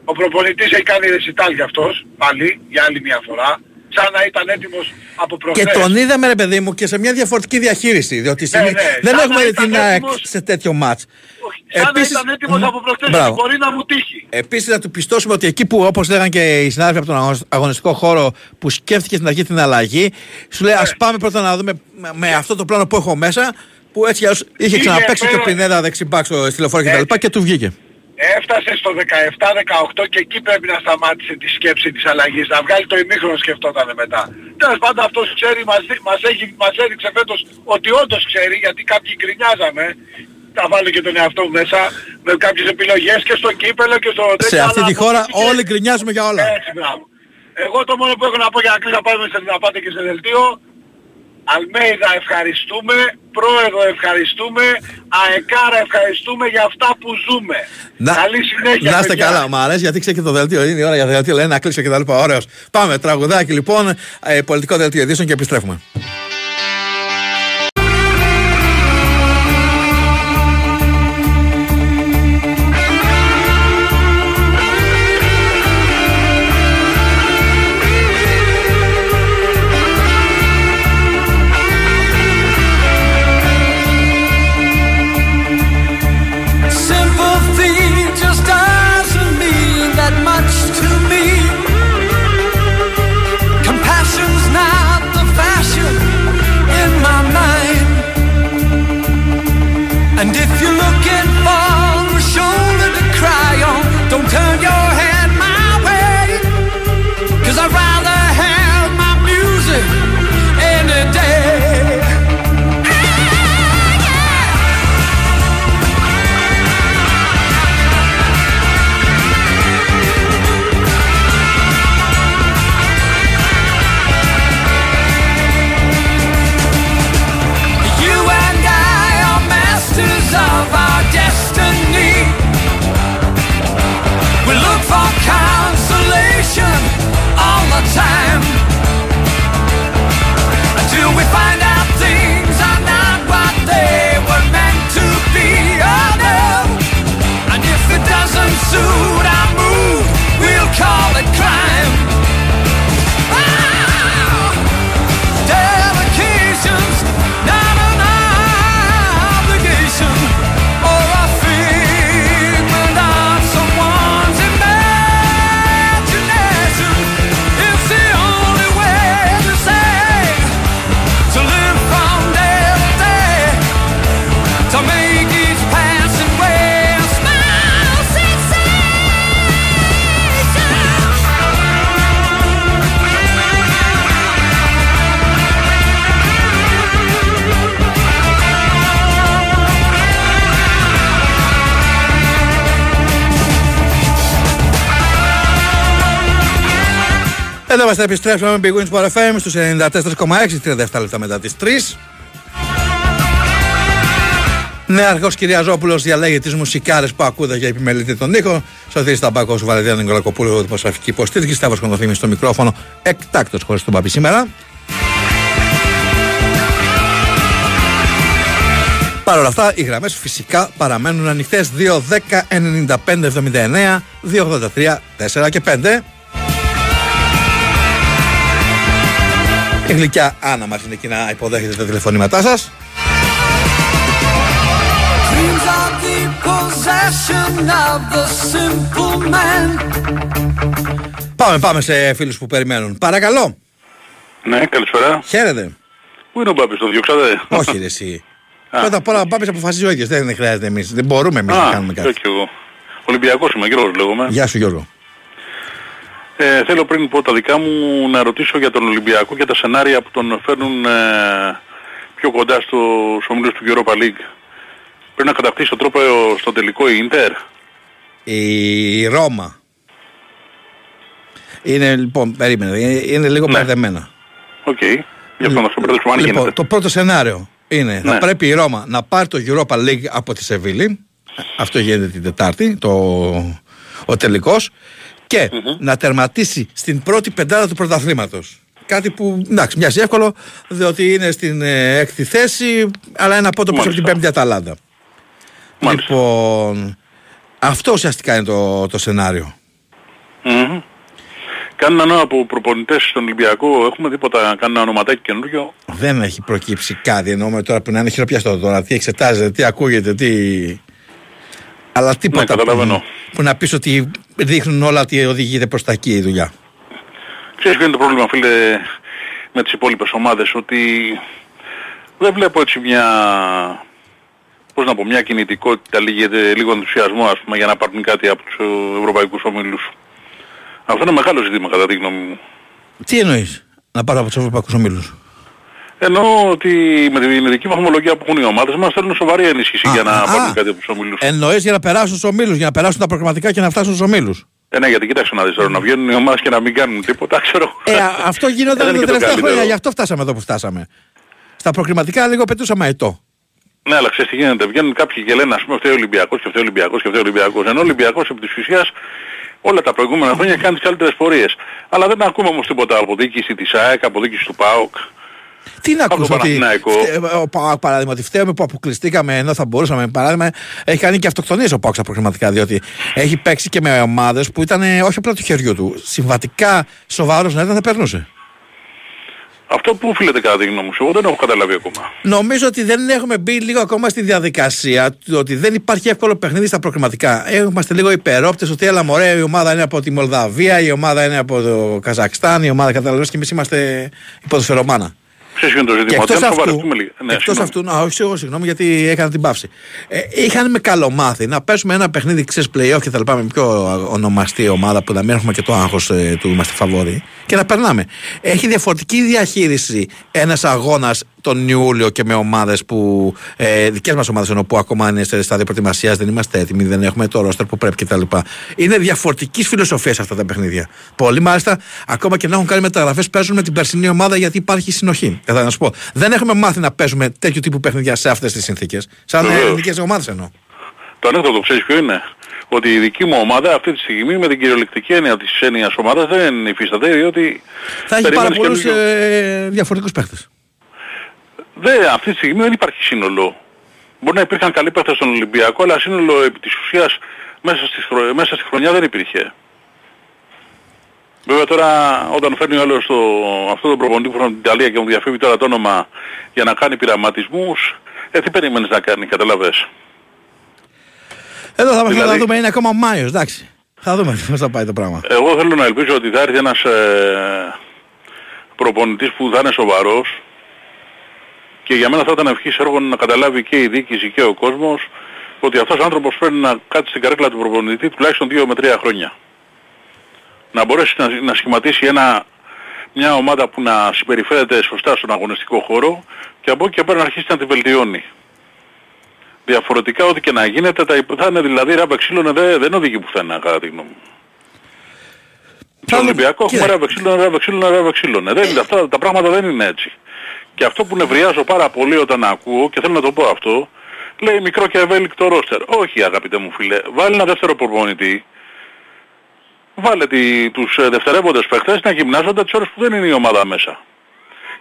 ο προπονητής έχει κάνει ρεσιτάλ για αυτός, πάλι, για άλλη μια φορά, σαν να ήταν έτοιμος από προχθές. Και τον είδαμε, ρε παιδί μου, και σε μια διαφορετική διαχείριση. Διότι Ναι, στιγμή- ναι, δεν σαν έχουμε να δει ήταν την ΑΕΚ έτοιμος- σε τέτοιο μάτς. Όχι, σαν Επίσης- να ήταν έτοιμος Μμμ. από προχθές Μπράβο. ότι μπορεί να μου τύχει. Επίσης, να του πιστώσουμε ότι εκεί που, όπως λέγανε και οι συνάδελφοι από τον αγωνισ- αγωνιστικό χώρο, που σκέφτηκε στην αρχή την αλλαγή, σου λέει: Ναι. Α πάμε πρώτα να δούμε με, με αυτό το πλάνο που έχω μέσα, που έτσι κι αλλιώς είχε Είναι ξαναπέξει και ο πέρα- Πινέδα δεξιμπάκ στο στη λεωφόρο κτλ. Έτσι. Και του βγήκε. Έφτασε στο 17-18 και εκεί πρέπει να σταμάτησε τη σκέψη της αλλαγής. Να βγάλει το ημίχρονο σκεφτόταν μετά. Τέλος πάντων αυτός ξέρει, μας, δει- μας, έχει, μας έδειξε φέτος ότι όντως ξέρει γιατί κάποιοι γκρινιάζαμε. Θα βάλω και τον εαυτό μου μέσα με κάποιες επιλογές και στο κύπελο και στο... Σε τέτοιο, αυτή αλλά τη χώρα αποδείχθηκε- όλοι γκρινιάζουμε για όλα. Έτσι, μπράβο. Εγώ το μόνο που έχω να πω για να κλείσω να πάμε σε, να πάτε και σε δελτίο Αλμέιδα ευχαριστούμε, Πρόεδρο ευχαριστούμε, Αεκάρα ευχαριστούμε για αυτά που ζούμε. Καλή συνέχεια. Να είστε παιδιά. καλά, μου αρέσει γιατί ξέρει και το δελτίο. Είναι η ώρα για δελτίο, λέει να κλείσω και τα λοιπά. Ωραίος. Πάμε, τραγουδάκι λοιπόν, ε, πολιτικό δελτίο ειδήσεων και επιστρέφουμε. Time. Εδώ είμαστε, επιστρέψαμε με Big Wins Sport FM στους 94,6, 37 λεπτά μετά τις 3. Νεαρχός Κυριαζόπουλος διαλέγει τις μουσικάρες που ακούτε για επιμελητή τον ήχο. Σωτήρης Ταμπάκος, Βαλεντιάνο Νικολακοπούλου, δημοσιογραφική υποστήριξη. Σταύρος Κοντοφήμης στο μικρόφωνο, εκτάκτος χωρίς τον Παπή σήμερα. Παρ' όλα αυτά, οι γραμμές φυσικά παραμένουν ανοιχτές 2, 10, 95, 79, 283, 4 και 5. Η γλυκιά Άννα μας είναι εκεί να υποδέχεται τα τηλεφωνήματά σας. Dreams are the possession of the simple man. Πάμε, πάμε σε φίλους που περιμένουν. Παρακαλώ. Ναι, καλησπέρα. Χαίρετε. Πού είναι ο Μπάμπης, το διώξατε; Όχι ρε εσύ. Πρώτα απ' όλα ο Πάπης αποφασίζει ο ίδιος. Δεν χρειάζεται εμείς. Δεν μπορούμε εμείς να Α, κάνουμε και κάτι. όχι εγώ. Ολυμπιακός είμαι, Γιώργος λέγομαι. Γεια σου Γιώργο. Ε, θέλω πριν πω τα δικά μου να ρωτήσω για τον Ολυμπιακό και τα σενάρια που τον φέρνουν ε, πιο κοντά στους ομίλους του Europa League. Πρέπει να κατακτήσει το τρόπαιο στον τελικό η Ίντερ. Η Ρώμα. Είναι λοιπόν, περίμενε, είναι, είναι λίγο Ναι. μπερδεμένα. Οκ. Γι' αυτό να σου μπερδέψουμε αν Λοιπόν, γίνεται. το πρώτο σενάριο είναι θα Ναι. πρέπει η Ρώμα να πάρει το Europa League από τη Σεβίλη. Αυτό γίνεται την Τετάρτη, το, ο τελικός. Και να τερματίσει στην πρώτη πεντάδα του πρωταθλήματος. Κάτι που εντάξει, μοιάζει εύκολο, διότι είναι στην ε, έκτη θέση, αλλά ένα πόντο πίσω από την Μάλιστα. πέμπτη Αταλάντα. Μάλιστα. Λοιπόν, αυτό ουσιαστικά είναι το, το σενάριο. Μμμ. Κάνουν ένα από προπονητές στον Ολυμπιακό, έχουμε τίποτα, κάνουν ένα ονοματάκι καινούριο; Δεν έχει προκύψει κάτι. Εννοούμε τώρα που να είναι χειροπιαστό τώρα. Τι εξετάζεται, τι ακούγεται, τι. Αλλά τίποτα Ναι, καταλαβαίνω. που, που να πεις ότι δείχνουν όλα ότι οδηγείται προς τα εκεί η δουλειά. Ξέρεις ποιο είναι το πρόβλημα φίλε με τις υπόλοιπες ομάδες ότι δεν βλέπω έτσι μια πώς να πω, μια κινητικότητα, λίγο, λίγο ενθουσιασμό ας πούμε για να πάρουν κάτι από τους ε, ευρωπαϊκούς ομίλους. Αυτό είναι μεγάλο ζήτημα κατά τη γνώμη μου. Τι εννοείς να πάρω από τους ευρωπαϊκούς ομίλους; Εννοώ ότι με την ειδική βαθμολογία που έχουν οι ομάδες μας θέλουν σοβαρή ενίσχυση Α, για να α, πάρουν α. κάτι από τους ομίλους. Εννοείς για να περάσουν στους ομίλους, για να περάσουν τα προγραμματικά και να φτάσουν στους ομίλους. Ε, ναι, γιατί κοίταξε να δεις τώρα, να βγαίνουν οι ομάδες και να μην κάνουν τίποτα, ξέρω. Ε, α- αυτό Ε, γινόταν δεν τα είναι και το τελευταία καλύτερο. χρόνια, γι' αυτό φτάσαμε εδώ που φτάσαμε. Στα προκριματικά λίγο πετούσαμε αετό. Ναι, αλλά ξέρεις τι γίνεται. Βγαίνουν κάποιοι και λένε, ας πούμε, φταίει ο Ολυμπιακός και φταίει ο Ολυμπιακός και φταίει ο Ολυμπιακός. Ενώ ο Ολυμπιακός επί της ουσίας όλα τα προηγούμενα χρόνια κάνει τις καλύτερες πορείες. Αλλά δεν ακούμε όμως τίποτα από διοίκηση της ΑΕΚ, από διοίκηση του ΠΑΟΚ. Τι να Από ακούσω τον ότι Παναθηναϊκό. φτε- ο Πάοκ παράδειγμα ότι φταίμε που αποκλειστήκαμε ενώ θα μπορούσαμε παράδειγμα έχει κάνει και αυτοκτονίες ο Πάοκ στα προκριματικά διότι έχει παίξει και με ομάδες που ήταν ε, όχι απλά του χεριού του συμβατικά σοβαρός να ήταν θα περνούσε. Αυτό που οφείλεται κατά τη γνώμη σου, εγώ δεν έχω καταλάβει ακόμα. Νομίζω ότι δεν έχουμε μπει λίγο ακόμα στη διαδικασία του ότι δεν υπάρχει εύκολο παιχνίδι στα προκριματικά. Είμαστε λίγο υπερόπτες ότι έλα μωρέ η ομάδα είναι από τη Μολδαβία, η ομάδα είναι από το Καζακστάν, η ομάδα καταλαβαίνεις και εμείς είμαστε η ποδοσφαιρομάνα. Ξέρεις ποιο είναι το Και ζήτημα, ότι εκτός αν αυτού, σοβαρευτούμε λίγο. Ναι, εκτός συγγνώμη. αυτού, να, όχι εγώ συγγνώμη γιατί έκανα την παύση. Ε, είχαν με καλομάθει να πέσουμε ένα παιχνίδι, ξέρεις, play-off και τα λοιπά με πιο ονομαστή ομάδα που να μην έχουμε και το άγχος ε, του είμαστε φαβόροι και να περνάμε. Έχει διαφορετική διαχείριση ένας αγώνας τον Ιούλιο και με ομάδες που, ε, δικές μας ομάδες ενώ που ακόμα είναι σε στάδιο προετοιμασίας, δεν είμαστε έτοιμοι, δεν έχουμε το ρόστερ που πρέπει κτλ. Είναι διαφορετικής φιλοσοφίας αυτά τα παιχνίδια. Πολλοί μάλιστα, ακόμα και να έχουν κάνει μεταγραφές, παίζουν με την περσινή ομάδα γιατί υπάρχει συνοχή. Ε, θα να σου πω. Δεν έχουμε μάθει να παίζουμε τέτοιου τύπου παιχνίδια σε αυτές τις συνθήκες. Σαν Βεβαίως. ελληνικές ομάδες εννοώ. Το ανέκδοτο ξέρεις ποιο είναι; Ότι η δική μου ομάδα αυτή τη στιγμή με την κυριολεκτική έννοια της έννοιας ομάδας δεν υφίσταται διότι Θα έχει πάρα περιμένεις πολλούς καινούριο- ε, διαφορετικούς παίχτες. Δεν, αυτή τη στιγμή δεν υπάρχει σύνολο. Μπορεί να υπήρχαν καλοί παίχτες στον Ολυμπιακό, αλλά σύνολο επί της ουσίας μέσα, στις χρο... μέσα στη χρονιά δεν υπήρχε. Βέβαια τώρα όταν φέρνει ο άλλος το... αυτό το προπονητή που from την Ιταλία και μου διαφεύγει τώρα το όνομα για να κάνει πειραματισμούς, ε, τι περιμένεις να κάνει, καταλαβες. Εδώ θα, Δηλαδή- θα δούμε, είναι ακόμα Μάιος, εντάξει. Θα δούμε πώς θα πάει το πράγμα. Εγώ θέλω να ελπίζω ότι θα έρθει ένας ε, προπονητής που θα είναι σοβαρός και για μένα θα ήταν ευχής έργο να καταλάβει και η διοίκηση και ο κόσμος ότι αυτός ο άνθρωπος πρέπει να κάτσει στην καρέκλα του προπονητή τουλάχιστον 2 με 3 χρόνια. Να μπορέσει να, να σχηματίσει ένα, μια ομάδα που να συμπεριφέρεται σωστά στον αγωνιστικό χώρο και από εκεί και πέρα να αρχίσει να τη βελτιώνει. Διαφορετικά ό,τι και να γίνεται θα, υπ- θα είναι δηλαδή ράβε ξύλωνε δεν, δεν οδηγεί πουθενά κατά τη γνώμη μου. Στο δούμε. Ολυμπιακό έχουμε Κοίτα. ράβε ξύλωνε, ράβε ξύλωνε, ράβε ξύλωνε. Δεν είναι αυτά, τα πράγματα δεν είναι έτσι. Και αυτό που νευριάζω πάρα πολύ όταν ακούω και θέλω να το πω αυτό, λέει μικρό και ευέλικτο ρόστερ. Όχι αγαπητέ μου φίλε, βάλει ένα δεύτερο προπονητή, βάλε τη, τους ε, δευτερεύοντες παίχτες να γυμνάζονται τις ώρες που δεν είναι η ομάδα μέσα.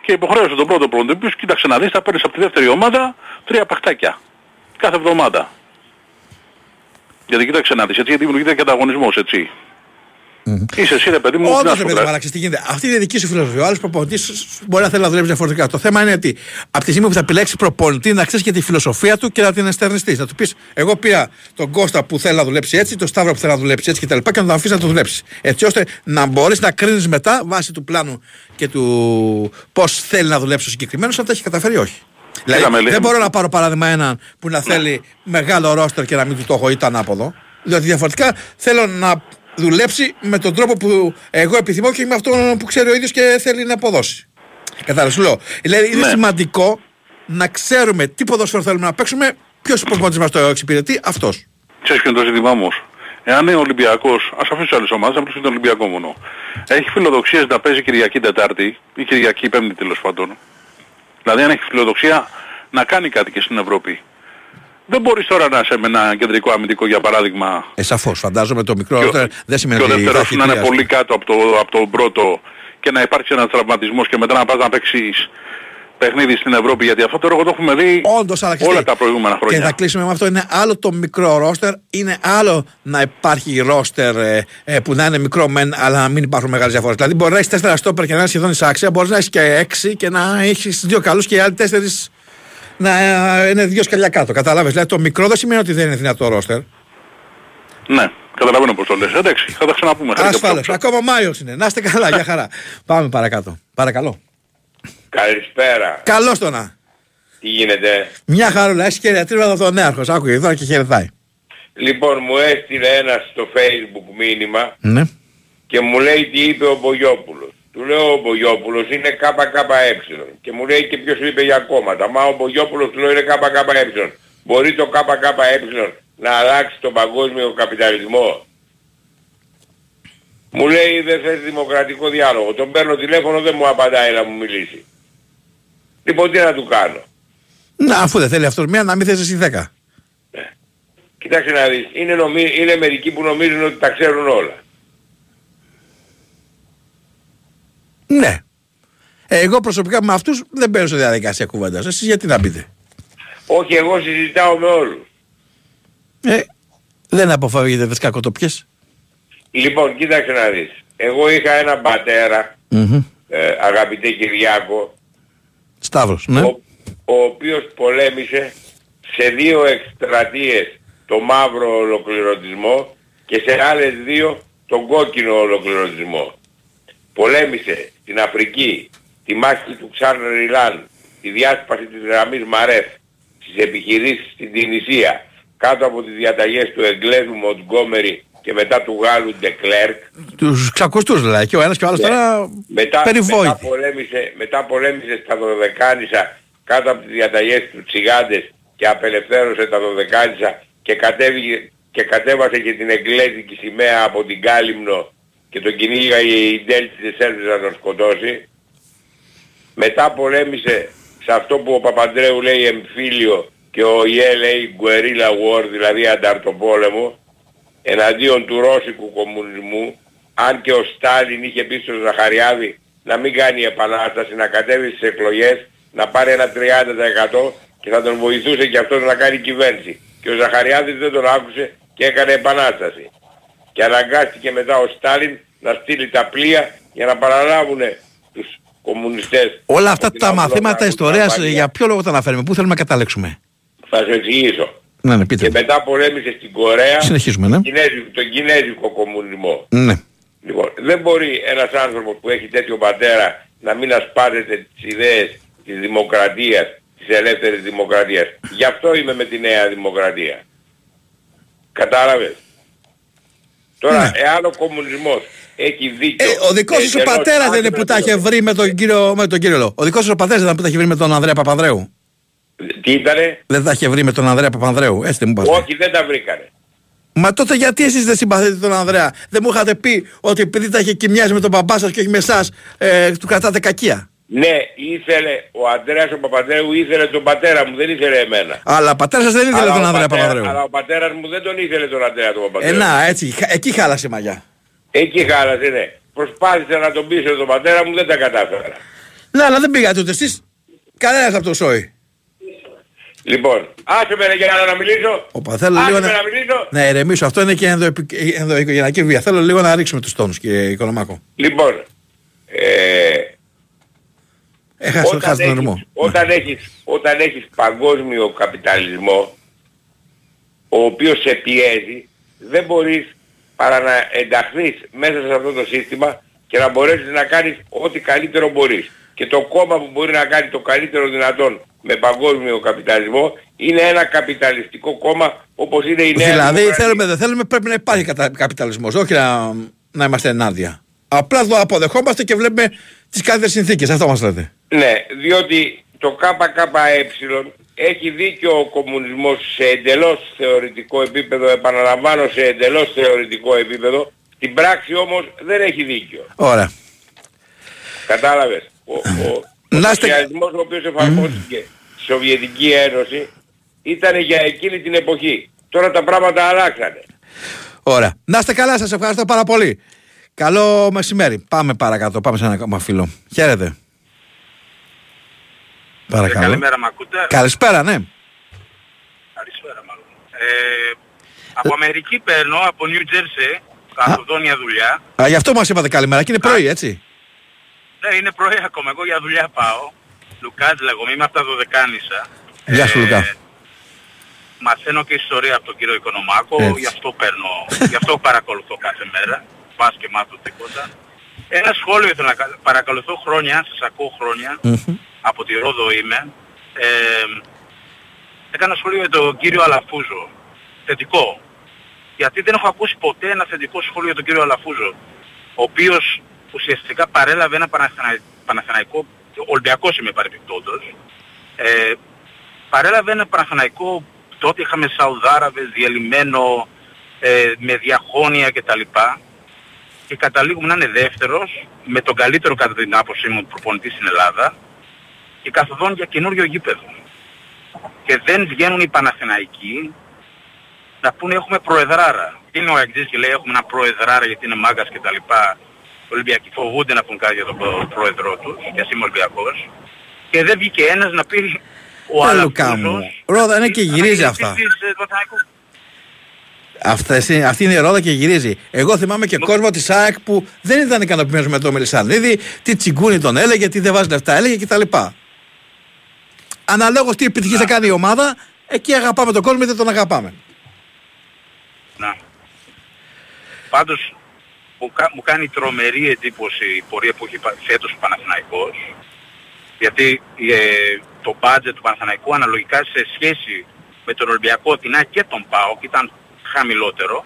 Και υποχρέωσε τον πρώτο προπονητή, οποίος, κοίταξε να δεις, θα παίρνεις από τη δεύτερη ομάδα τρία παιχτάκια. Κάθε εβδομάδα. Γιατί κοίταξε να δεις, έτσι, γιατί δημιουργείται και ανταγωνισμός, έτσι. Είσαι εσύ ρε παιδί μου, τι να Όντω σου δεν πω, με ρε. αλλάξει τι γίνεται. Αυτή είναι η δική σου φιλοσοφία. Ο άλλος προπονητής μπορεί να θέλει να δουλέψει διαφορετικά. Το θέμα είναι ότι από τη στιγμή που θα επιλέξει προπονητή να ξέρεις και τη φιλοσοφία του και να την εστερνιστείς. Να του πεις: Εγώ πήρα τον Κώστα που θέλει να δουλέψει έτσι, τον Σταύρο που θέλει να δουλέψει έτσι κτλ. Και, και να τον αφήσεις να το δουλέψει. Έτσι ώστε να μπορείς να κρίνεις μετά βάσει του πλάνου και του πώς θέλει να δουλέψει ο συγκεκριμένος αν τα έχει καταφέρει ή όχι. Δηλαδή, Κοίτα, Μελή. δεν μπορώ να πάρω παράδειγμα έναν που να θέλει μεγάλο ρόστερ και να μην του το έχω ή το ανάποδο. Διότι διαφορετικά θέλω να δουλέψει με τον τρόπο που εγώ επιθυμώ και με αυτόν που ξέρει ο ίδιος και θέλει να αποδώσει. Κατάλαβα, σου λέω. Δηλαδή είναι Ναι. σημαντικό να ξέρουμε τι ποδόσφαιρο θέλουμε να παίξουμε, ποιος προπονητής μας το εξυπηρετεί, αυτός. Ξέρεις ποιο είναι το ζήτημα όμως; Εάν είναι ο Ολυμπιακός, ας αφήσω τις άλλες ομάδες, να μιλήσουμε τον Ολυμπιακό μόνο. Έχει φιλοδοξίες να παίζει Κυριακή Τετάρτη ή Κυριακή Πέμπτη τέλος πάντων. Δηλαδή αν έχεις φιλοδοξία να κάνει κάτι και στην Ευρώπη. Δεν μπορείς τώρα να είσαι με ένα κεντρικό αμυντικό για παράδειγμα Ε, σαφώς, φαντάζομαι το μικρό και ο- ρόστερ δεν σημαίνει και ο ότι θα δεύτερος έχει να είναι τρία. πολύ κάτω από, το, από τον πρώτο και να υπάρξει ένας τραυματισμός και μετά να πας να παίξεις παιχνίδι στην Ευρώπη γιατί αυτό το έργο το έχουμε δει Όντως, αλλά όλα ξέρετε, τα προηγούμενα χρόνια. Και θα κλείσουμε με αυτό. Είναι άλλο το μικρό ρόστερ, είναι άλλο να υπάρχει ρόστερ ε, ε, που να είναι μικρό μεν, αλλά να μην υπάρχουν μεγάλες διαφορές. Δηλαδή, μπορεί να έχεις τέσσερα στόπερ και να είναι σχεδόν εισάξια, μπορεί να έχεις και έξι και να έχεις δύο καλούς και οι άλλοι τέσσερις να ε, είναι δύο σκαλιά κάτω. Κατάλαβε. Δηλαδή, το μικρό δεν σημαίνει ότι δεν είναι δυνατό ρόστερ. Ναι, καταλαβαίνω πώς το λες. Εντάξει, θα τα ξαναπούμε. Χάρηκα που το Ασφάλω. άκουσα. Ακόμα Μάιος είναι. Να είστε καλά, για χαρά. Πάμε παρακάτω. Παρακαλώ. Καλησπέρα. Καλώς το να. Τι γίνεται; Μια χαρούλα, έχεις χαιρετίσματα από τον Νέαρχος. Άκουγε τώρα και χαιρετάει. Λοιπόν, μου έστειλε ένας στο facebook μήνυμα Ναι. και μου λέει τι είπε ο Μπογιόπουλος. Του λέω ο Μπογιόπουλος είναι ΚΚΕ και μου λέει και ποιος είπε για κόμματα. Μα ο Μπογιόπουλος του λέω είναι ΚΚΕ. Μπορεί το ΚΚΕ να αλλάξει τον παγκόσμιο καπιταλισμό. Μου λέει δεν θες δημοκρατικό διάλογο. Τον παίρνω τηλέφωνο δεν μου απαντάει να μου μιλήσει. Λοιπόν τι να του κάνω. Να, αφού δεν θέλει αυτός μία, να μην θες εσύ δέκα. Κοιτάξτε να δεις, είναι, νομι... είναι μερικοί που νομίζουν ότι τα ξέρουν όλα. Ναι. Ε, εγώ προσωπικά με αυτούς δεν παίρνω σε διαδικασία κουβέντας. Εσείς γιατί να πείτε; Όχι, εγώ συζητάω με όλους. Ε, δεν αποφεύγετε τις κακοτοπιές; Λοιπόν, κοίταξε να δεις. Εγώ είχα έναν πατέρα, Μμμ. ε, αγαπητέ Κυριάκο, Σταύρος, ναι. ο, ο οποίος πολέμησε σε δύο εκστρατείες το μαύρο ολοκληρωτισμό και σε άλλες δύο τον κόκκινο ολοκληρωτισμό. Πολέμησε στην Αφρική τη μάχη του Ξάρν Ριλάν, τη διάσπαση της γραμμής Μαρέφ, στις επιχειρήσεις στην Τινησία, κάτω από τις διαταγές του Εγγλέζου Μοντγκόμερι και μετά του Γάλλου Ντεκλέρκ, Τους ξακοστούς δηλαδή. Και ο ένας και ο άλλος ναι. τώρα μετά, μετά, περιβόητοι. πολέμησε, μετά πολέμησε στα Δωδεκάνησα κάτω από τις διαταγές του Τσιγάντες και απελευθέρωσε τα Δωδεκάνησα και, κατέβηκε, και κατέβασε και την εγγλέζικη σημαία από την Κάλυμνο και τον κυνήγαγε η Ντέλτη της Σέρβης να τον σκοτώσει. Μετά πολέμησε σε αυτό που ο Παπαντρέου λέει εμφύλιο και ο Ιέ λέει guerrilla war, δηλαδή ανταρτοπόλεμο, εναντίον του Ρώσικου κομμουνισμού, αν και ο Στάλιν είχε πει στον Ζαχαριάδη να μην κάνει επανάσταση, να κατέβει στις εκλογές, να πάρει ένα 30% και θα τον βοηθούσε και αυτός να κάνει κυβέρνηση. Και ο Ζαχαριάδης δεν τον άκουσε και έκανε επανάσταση. Και αναγκάστηκε μετά ο Στάλιν να στείλει τα πλοία για να παραλάβουν τους κομμουνιστές. Όλα αυτά από την τα μαθήματα Αυλογάκου, ιστορίας την για ποιο λόγο τα αναφέρουμε, πού θέλουμε να καταλέξουμε. Θα σου εξηγήσω. Ναι, ναι, πείτε. Και μου. μετά πολέμησε στην Κορέα Συνεχίζουμε, ναι. τον κινέζικο, τον κινέζικο κομμουνισμό. Ναι. Λοιπόν, δεν μπορεί ένας άνθρωπος που έχει τέτοιο πατέρα να μην ασπάζεται τις ιδέες της δημοκρατίας, της ελεύθερης δημοκρατίας. Γι' αυτό είμαι με τη νέα δημοκρατία. Κατάλαβες; Τώρα, Ναι. εάν ο κομμουνισμός έχει δίκιο... Ε, ο δικός σου ο εντελώς πατέρας δεν είναι που τα είχε άκρη βρει με τον κύριο, με τον κύριο Λό. Ο δικός σου ο πατέρας δεν ήταν που τα είχε βρει με τον Ανδρέα Παπανδρέου. Τι ήτανε; Δεν τα είχε βρει με τον Ανδρέα Παπανδρέου. Έστε μου πάτε. Όχι, δεν τα βρήκανε. Μα τότε γιατί εσείς δεν συμπαθείτε τον Ανδρέα; Δεν μου είχατε πει ότι επειδή τα είχε κοιμιάσει με τον μπαμπά σας και όχι με εσάς, ε, του κρατάτε κακία. Ναι, ήθελε, ο Αντρέας ο Παπανδρέου ήθελε τον πατέρα μου, δεν ήθελε εμένα. Αλλά ο πατέρας σας δεν ήθελε Αλλά τον ο Ανδρέα πατέρα- Παπανδρέου. Αλλά ο πατέρας μου δεν τον ήθελε τον Αντρέα τον Ε, Παπανδρέου. να, έτσι, χα- εκεί χάλασε η μαγιά. Εκεί χάλασε, ναι. Προσπάθησε να τον πείσω τον πατέρα μου, δεν τα κατάφερα. Ναι, αλλά δεν πήγατε ούτε εσείς. Κανένας από το σόι. Λοιπόν, άσε με ρε για να μιλήσω. Ο πα- θέλω άσε λίγο με να... να μιλήσω. να ηρεμήσω. Αυτό είναι και ενδοεπι- ενδοοικογενειακή βία. Θέλω λίγο να ρίξουμε τους τόνους, κύριε Οικονομάκο. Λοιπόν, ε, Έχασε όταν, χάσει τον έχεις, ερμό. όταν, έχεις, όταν έχεις παγκόσμιο καπιταλισμό, ο οποίος σε πιέζει, δεν μπορείς παρά να ενταχθείς μέσα σε αυτό το σύστημα και να μπορέσεις να κάνεις ό,τι καλύτερο μπορείς. Και το κόμμα που μπορεί να κάνει το καλύτερο δυνατόν με παγκόσμιο καπιταλισμό είναι ένα καπιταλιστικό κόμμα όπως είναι η νέα Δηλαδή Δημοκρατία. θέλουμε δεν θέλουμε πρέπει να υπάρχει κατα... καπιταλισμός, όχι να, να είμαστε ενάντια. Απλά το αποδεχόμαστε και βλέπουμε τις καλύτερες συνθήκες. Αυτό μας λέτε. Ναι, διότι το ΚΚΕ έχει δίκιο ο κομμουνισμός σε εντελώς θεωρητικό επίπεδο, επαναλαμβάνω σε εντελώς θεωρητικό επίπεδο, στην πράξη όμως δεν έχει δίκιο. Ωραία. Κατάλαβες. Ο, ο, ο Να είστε- σοσιαλισμός ο οποίος εφαρμόστηκε στη Σοβιετική Ένωση ήταν για εκείνη την εποχή. Τώρα τα πράγματα αλλάξανε. Ωραία. Να είστε καλά, σας ευχαριστώ πάρα πολύ. Καλό μεσημέρι. Πάμε παρακάτω. Πάμε σε ένα ακόμα φίλο. Χαίρετε. Παρακαλώ. Καλημέρα, μ' ακούτε; Καλησπέρα, ναι. Καλησπέρα, μάλλον. Ε, από Αμερική παίρνω, από New Jersey, καθοδόνια δουλειά. Α, γι' αυτό μας είπατε καλημέρα και είναι πρωί, έτσι. Ναι, είναι πρωί ακόμα. Εγώ για δουλειά πάω. Λουκάτς λέγομαι, είμαι από τα Δωδεκάνησα. Γεια σου, Λουκά. Μαθαίνω και ιστορία από τον κύριο Οικονομάκο, Έτσι. γι' αυτό παίρνω, γι' αυτό παρακολουθώ κάθε μέρα. Πας και μάθω τίποτα. Ένα σχόλιο ήθελα να κάνω. Παρακολουθώ χρόνια, σας ακούω χρόνια, από τη Ρόδο είμαι. Ε, έκανα σχόλιο για τον κύριο Αλαφούζο. Θετικό. Γιατί δεν έχω ακούσει ποτέ ένα θετικό σχόλιο για τον κύριο Αλαφούζο. Ο οποίος ουσιαστικά παρέλαβε ένα Παναθηνα- Παναθηναϊκό, Ολυμπιακός είμαι παρεμπιπτόντος, ε, παρέλαβε ένα Παναθηναϊκό, τότε είχαμε Σαουδάραβες, διαλυμένο, ε, με διαχώνια κτλ. Και καταλήγουμε να είναι δεύτερος, με τον καλύτερο κατά την άποψή μου προπονητής στην Ελλάδα. και καθοδόν για καινούριο γήπεδο. Και δεν βγαίνουν οι Παναθηναϊκοί να πούνε έχουμε προεδράρα. Είναι ο Αγγλής και λέει έχουμε ένα προεδράρα γιατί είναι μάγκας και τα λοιπά. Οι Ολυμπιακοί φοβούνται να πούν κάτι για τον πρόεδρό τους, γιατί είμαι Ολυμπιακός. Και δεν βγήκε ένας να πει ο Ε, Λουκά μου. Αλαφούζος. Ρόδα είναι και γυρίζει αυτά. αναγεννητής της, ε, του Παναθηναϊκού. Αυτές είναι- αυτή είναι η ρόδα και γυρίζει. Εγώ θυμάμαι και κόσμο της ΑΕΚ που δεν ήταν ικανοποιημένος με τον Μελισανίδη, τι τσιγκούνι τον έλεγε, τι δεν βάζει λεφτά έλεγε κτλ. Αναλόγως τι επιτυχία θα κάνει η ομάδα, εκεί αγαπάμε τον κόσμο ή δεν τον αγαπάμε. Να. Πάντως μου, κα- μου κάνει τρομερή εντύπωση η πορεία που έχει πα- φέτος ο Παναθηναϊκός γιατί ε, το budget του Παναθηναϊκού αναλογικά σε σχέση με τον Ολυμπιακό, την ΑΕΚ και τον ΠΑΟΚ ήταν χαμηλότερο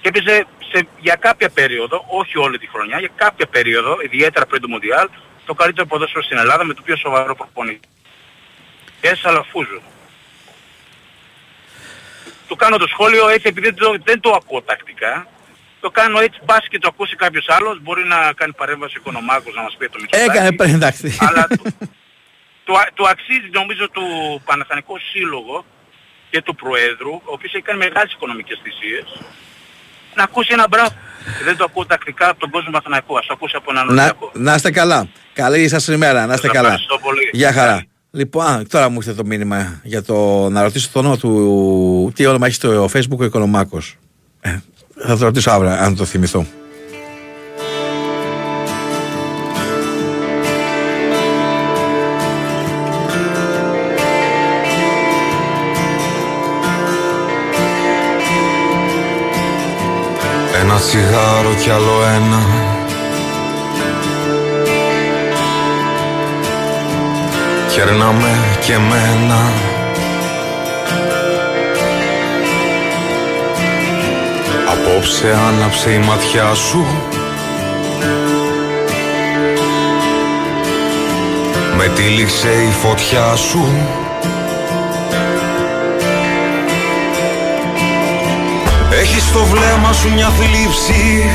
και έπαιζε σε, για κάποια περίοδο, όχι όλη τη χρονιά, για κάποια περίοδο, ιδιαίτερα πριν το Μουντιάλ, το καλύτερο ποδόσφαιρο στην Ελλάδα με το πιο σοβαρό προπονητή. Έσσα Αλαφούζου. Του κάνω το σχόλιο έτσι επειδή δεν το, δεν το ακούω τακτικά. Το κάνω έτσι μπας και το ακούσει κάποιος άλλος. Μπορεί να κάνει παρέμβαση ο Οικονομάκος να μας πει το Μητσοτάκη. Έκανε πριν, εντάξει. Αλλά του, του, α- του αξίζει νομίζω του Παναθηναϊκού Σύλλογο και του Προέδρου, ο οποίος έχει κάνει μεγάλες οικονομικές θυσίες, να ακούσει ένα μπράβο. Και δεν το ακούω τακτικά από τον κόσμο του Παναθηναϊκού. Ας το ακούσει από έναν Να, Ολυμπιακό. να είστε καλά. Καλή σας ημέρα, να είστε Σας καλά. ευχαριστώ πολύ. Γεια χαρά. Λοιπόν, α, τώρα μου ήρθε το μήνυμα για το να ρωτήσω το όνομα του. Τι όνομα έχει στο Facebook ο Οικονομάκος. Ε, θα το ρωτήσω αύριο, αν το θυμηθώ. Ένα τσιγάρο κι άλλο ένα Κερνάμε και μένα Απόψε άναψε η ματιά σου. Με τύλιξε η φωτιά σου. Έχεις στο βλέμμα σου μια θλίψη.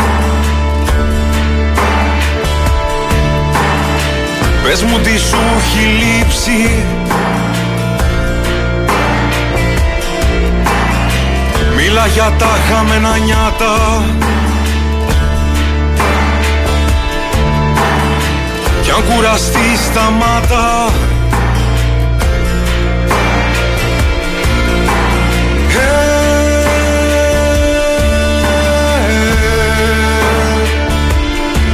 Πες μου τι σου έχει λείψει Μίλα για τα χαμένα νιάτα Κι αν κουραστείς σταμάτα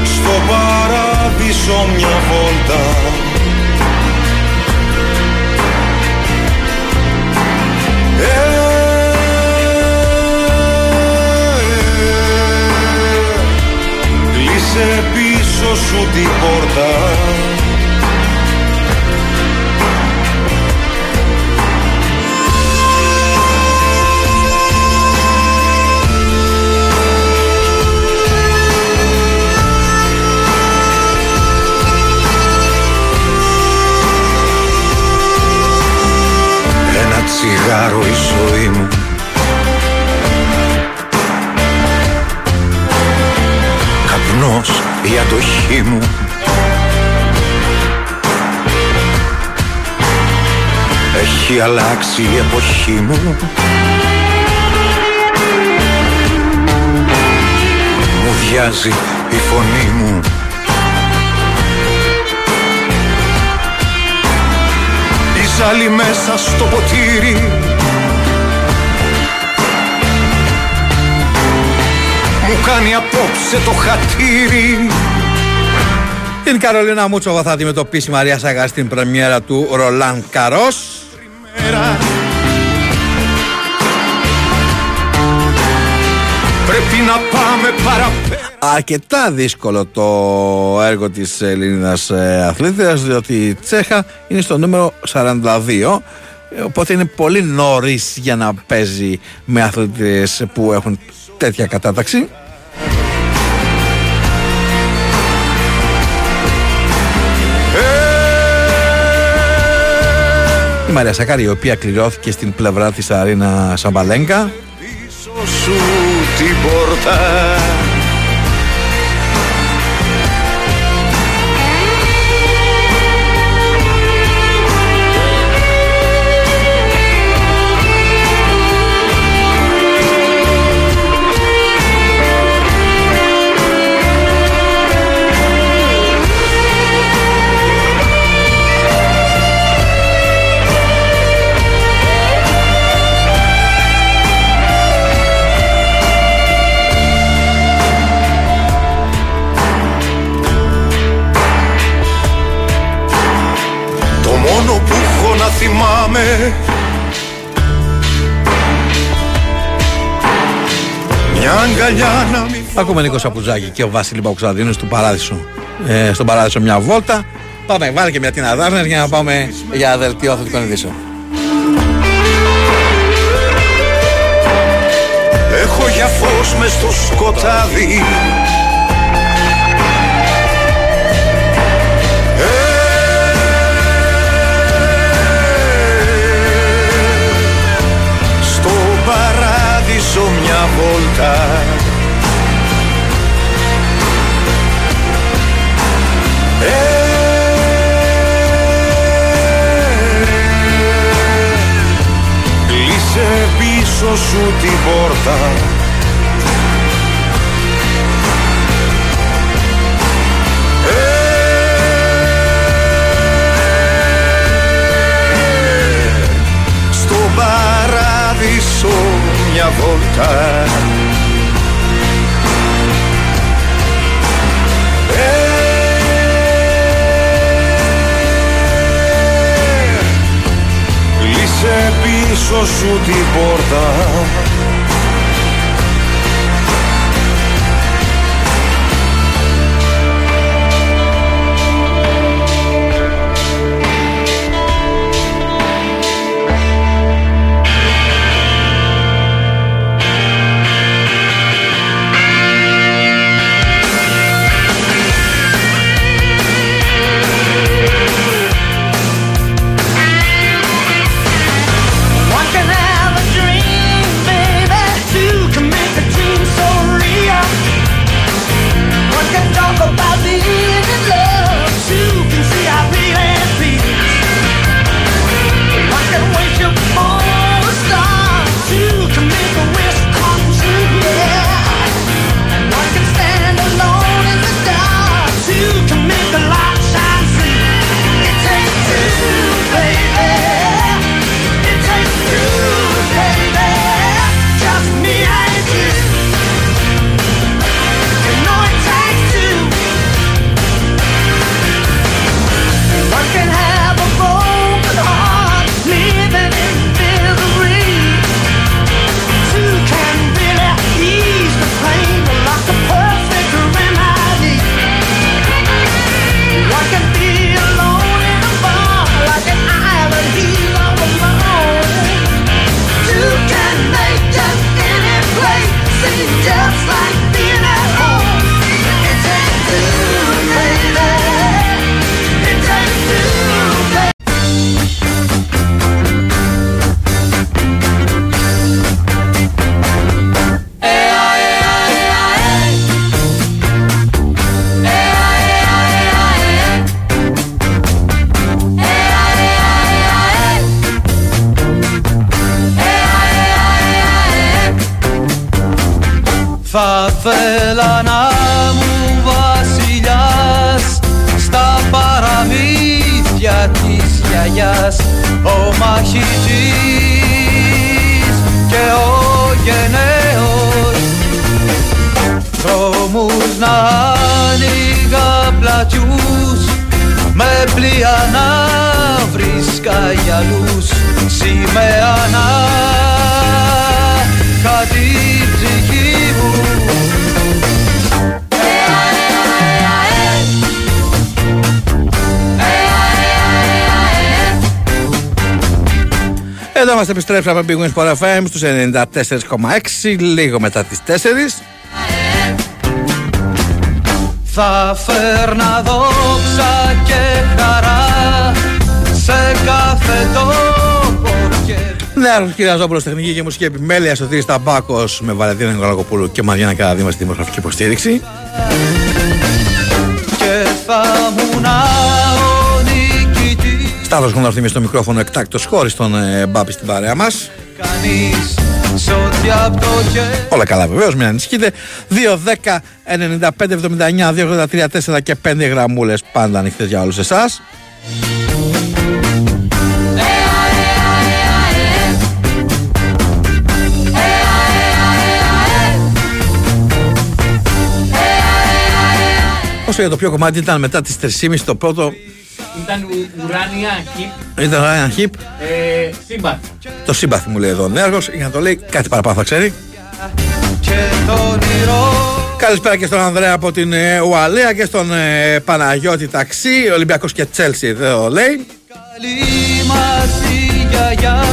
Στο παράδεισο μια βόλτα Κλείσε πίσω σου την πόρτα. Ένα τσιγάρο η ζωή μου Καπνός η αντοχή μου. Έχει αλλάξει η εποχή μου. Μου διάζει η φωνή μου. Η ζάλη μέσα στο ποτήρι Μου κάνει απόψε το χατήρι Την Καρολίνα Μούτσοβα θα αντιμετωπίσει η Μαρία Σαγά στην πρεμιέρα του Ρολάν Καρός. μέρα Πρέπει να πάμε παραπέρα Αρκετά δύσκολο το έργο της Ελληνίδας ε, αθλήτριας διότι η Τσέχα είναι στο νούμερο 42 ε, οπότε είναι πολύ νωρίς για να παίζει με αθλήτριες που έχουν τέτοια κατάταξη. Η Μαρία Σακάρη η οποία κληρώθηκε στην πλευρά της Αρίνα Σαμπαλέγκα. Πίσω σου την πόρτα Ακούμε Νίκο Σαπουζάκη και ο Βασίλη Παουξαδίνου στον Παράδεισο. Ε, στον Παράδεισο μια βόλτα. Πάμε, βάλε και μια Τίνα Δάρνερ για να πάμε για δελτίο αθλητικών ειδήσεων. Έχω για φως μες στο σκοτάδι Ε, Στο παράδεισο μια βόλτα πίσω σου την πόρτα Ε, Στο παράδεισο μια βόλτα Κλείσε πίσω σου την πόρτα επιστρέψαμε από Big Wings Sport FM στους 94,6 λίγο μετά τις 4. Θα φέρνα δόξα και χαρά σε κάθε τόπο και Νέαρχος κ. Ζόμπολο, τεχνική και μουσική επιμέλεια στο Θήρη Ταμπάκο με Βαλεντίνα Νικολακοπούλου και Μαριάννα Καραδίμα στη δημοσιογραφική υποστήριξη. και θα μου να ο νικητής Σταύρο Γνωστή στο μικρόφωνο εκτάκτος χωρί τον ε, Μπάπη στην παρέα μας. κανείς σ' ό,τι απ' το χέρι Όλα καλά βεβαίως, μην ανησυχείτε. 2, 10, 95, 79, 2, 83, 4 και 5 γραμμούλες πάντα ανοιχτές για όλους εσάς. Όσο για το πιο κομμάτι ήταν μετά τις 3.30 το πρώτο Ήταν ου- ουράνια, χιπ, Ήταν ένα χιπ. ε, σύμπαν. Το σύμπαθι μου λέει εδώ ο Νέαργο. Για να το λέει κάτι παραπάνω θα ξέρει. και το όνειρο Καλησπέρα και στον Ανδρέα από την ε, Ουαλία και στον ε, Παναγιώτη Ταξί. Ολυμπιακός και Τσέλσι εδώ λέει. καλή μας η γιαγιά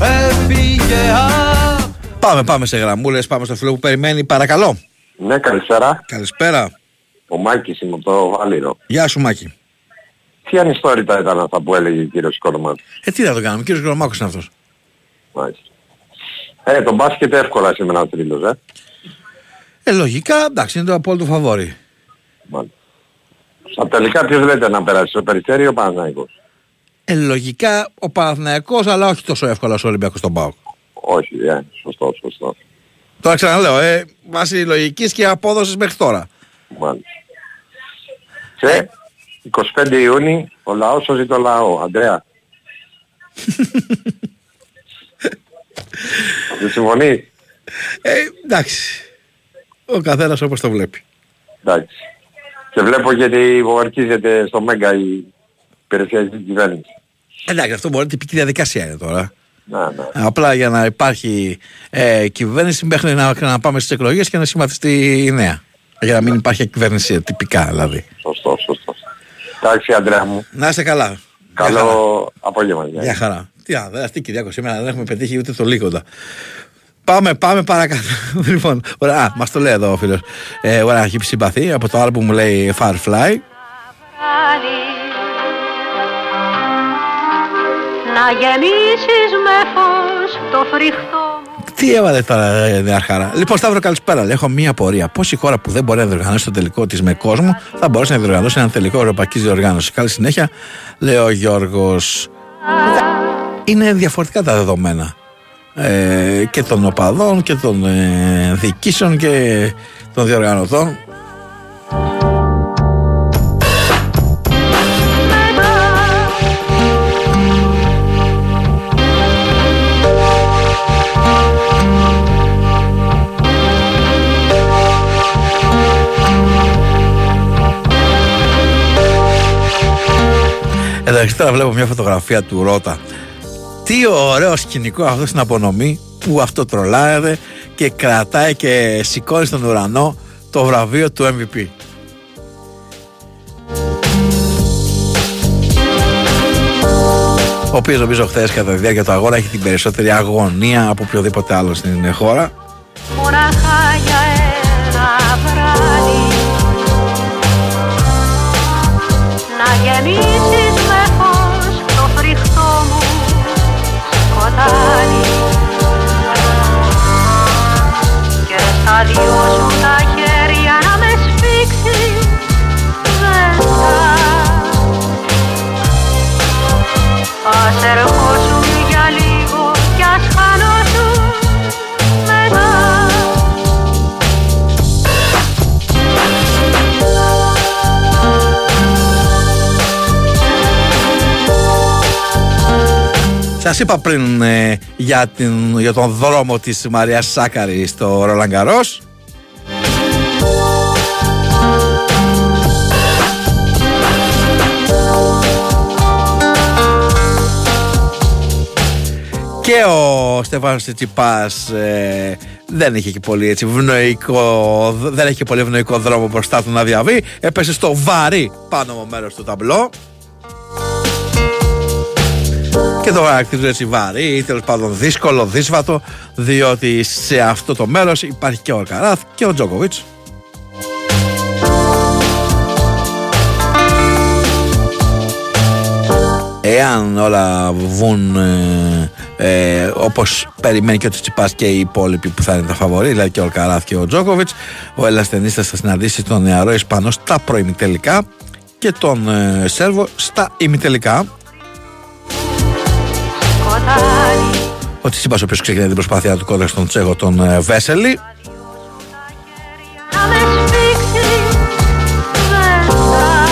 έφυγε απ' Πάμε, πάμε σε γραμμούλες. Πάμε στο φίλο που περιμένει. Παρακαλώ. Ναι, καλησπέρα. Καλησπέρα. Ο Μάκης είμαι από το Βάλιρο. Γεια σου, Μάκη. Τι ανιστόρητα ήταν αυτά που έλεγε ο κύριος Κόρμαν. Ε, τι να το κάνουμε, κύριος Γκρομάκο είναι αυτός. Μάλιστα. Ε, το μπάσκετ εύκολα σήμερα ο τρίλος, ε. Ε, λογικά, εντάξει, είναι το απόλυτο φαβόρι. Μάλιστα. Στα τελικά ποιος λέτε να περάσει, ο Περιστέρη ή ο Παναθηναϊκός; Ε, λογικά ο Παναθηναϊκός αλλά όχι τόσο εύκολα ο Ολυμπιακός στον Πάοκ. Όχι, ε, σωστό, σωστό. Τώρα ξαναλέω, ε, βάσει λογικής και απόδοσης μέχρι τώρα. Μάλιστα. Και 25 Ιούνιου ο λαός σώζει το λαό. Αντρέα. Δεν συμφωνεί; Ε, εντάξει. Ο καθένας όπως το βλέπει. Εντάξει. Και βλέπω γιατί βομαρκίζεται στο Μέγκα η περιφερειακή κυβέρνηση. Εντάξει, αυτό μπορεί τυπική διαδικασία είναι τώρα. Να, ναι. Απλά για να υπάρχει ε, κυβέρνηση μέχρι να, να πάμε στις εκλογές και να σχηματιστεί η νέα. Για να μην υπάρχει κυβέρνηση τυπικά δηλαδή. Σωστό, σωστό. Εντάξει, Αντρέα μου. Να είστε καλά. Γεια χαρά. Καλό απόγευμα. γεια. Γεια χαρά. Τι α, αυτή η Κυριάκο σήμερα δεν έχουμε πετύχει ούτε το λίγοντα. Πάμε, πάμε παρακάτω. λοιπόν, ωραία, α, μας το λέει εδώ ο φίλος. Ε, ωραία, έχει συμπαθεί από το άλλο που μου λέει Firefly. Να γεμίσεις με φως το φρικτό μου Τι έβαλε τώρα, ε, Νεαρχάρα; Λοιπόν, Σταύρο, καλησπέρα. Λέει, Έχω μία απορία. Πώς η χώρα που δεν μπορεί να διοργανώσει το τελικό της με κόσμο θα μπορέσει να διοργανώσει ένα τελικό ευρωπαϊκή διοργάνωση; Καλή συνέχεια, λέει ο Γιώργος. Είναι διαφορετικά τα δεδομένα. Ε, και των οπαδών και των ε, διοικήσεων και των διοργανωτών. Εντάξει, τώρα βλέπω μια φωτογραφία του Ρότα. Τι ωραίο σκηνικό αυτό στην απονομή που αυτό τρολάρεται και κρατάει και σηκώνει στον ουρανό το βραβείο του MVP. Ο οποίος νομίζω χθες κατά τη διάρκεια του αγώνα έχει την περισσότερη αγωνία από οποιοδήποτε άλλο στην χώρα. Μονάχα για ένα βράδυ Να γεμίσεις Και στα δυο σου τα χέρια να με σφίξεις. Ζεστά Ας Σας είπα πριν ε, για, την, για τον δρόμο της Μαριάς Σάκαρη στο Ρολαγκαρός. Και ο Στέφανος Τσιπάς ε, δεν είχε και πολύ έτσι ευνοϊκό, δεν έχει και πολύ ευνοϊκό δρόμο μπροστά του να διαβεί. Έπεσε στο βαρύ πάνω μέρος του ταμπλό. Και το χαρακτηρίζω έτσι βαρύ ή τέλος πάντων δύσκολο, δύσβατο, διότι σε αυτό το μέρος υπάρχει και ο Αλκαράθ και ο Τζόκοβιτς. Εάν όλα βγουν ε, ε, όπως περιμένει και ο Τσιπάς και οι υπόλοιποι που θα είναι τα φαβορή, δηλαδή και ο Αλκαράθ και ο Τζόκοβιτς, ο Ελαστενίστας θα συναντήσει τον νεαρό Ισπανός στα προημιτελικά και τον ε, Σέρβο στα ημιτελικά. Ο Τσιτσίπας ο οποίος ξεκινάει την προσπάθειά του κόντρα στον Τσέχο τον ε, Βέσελη. Να με σφίξεις ζεστά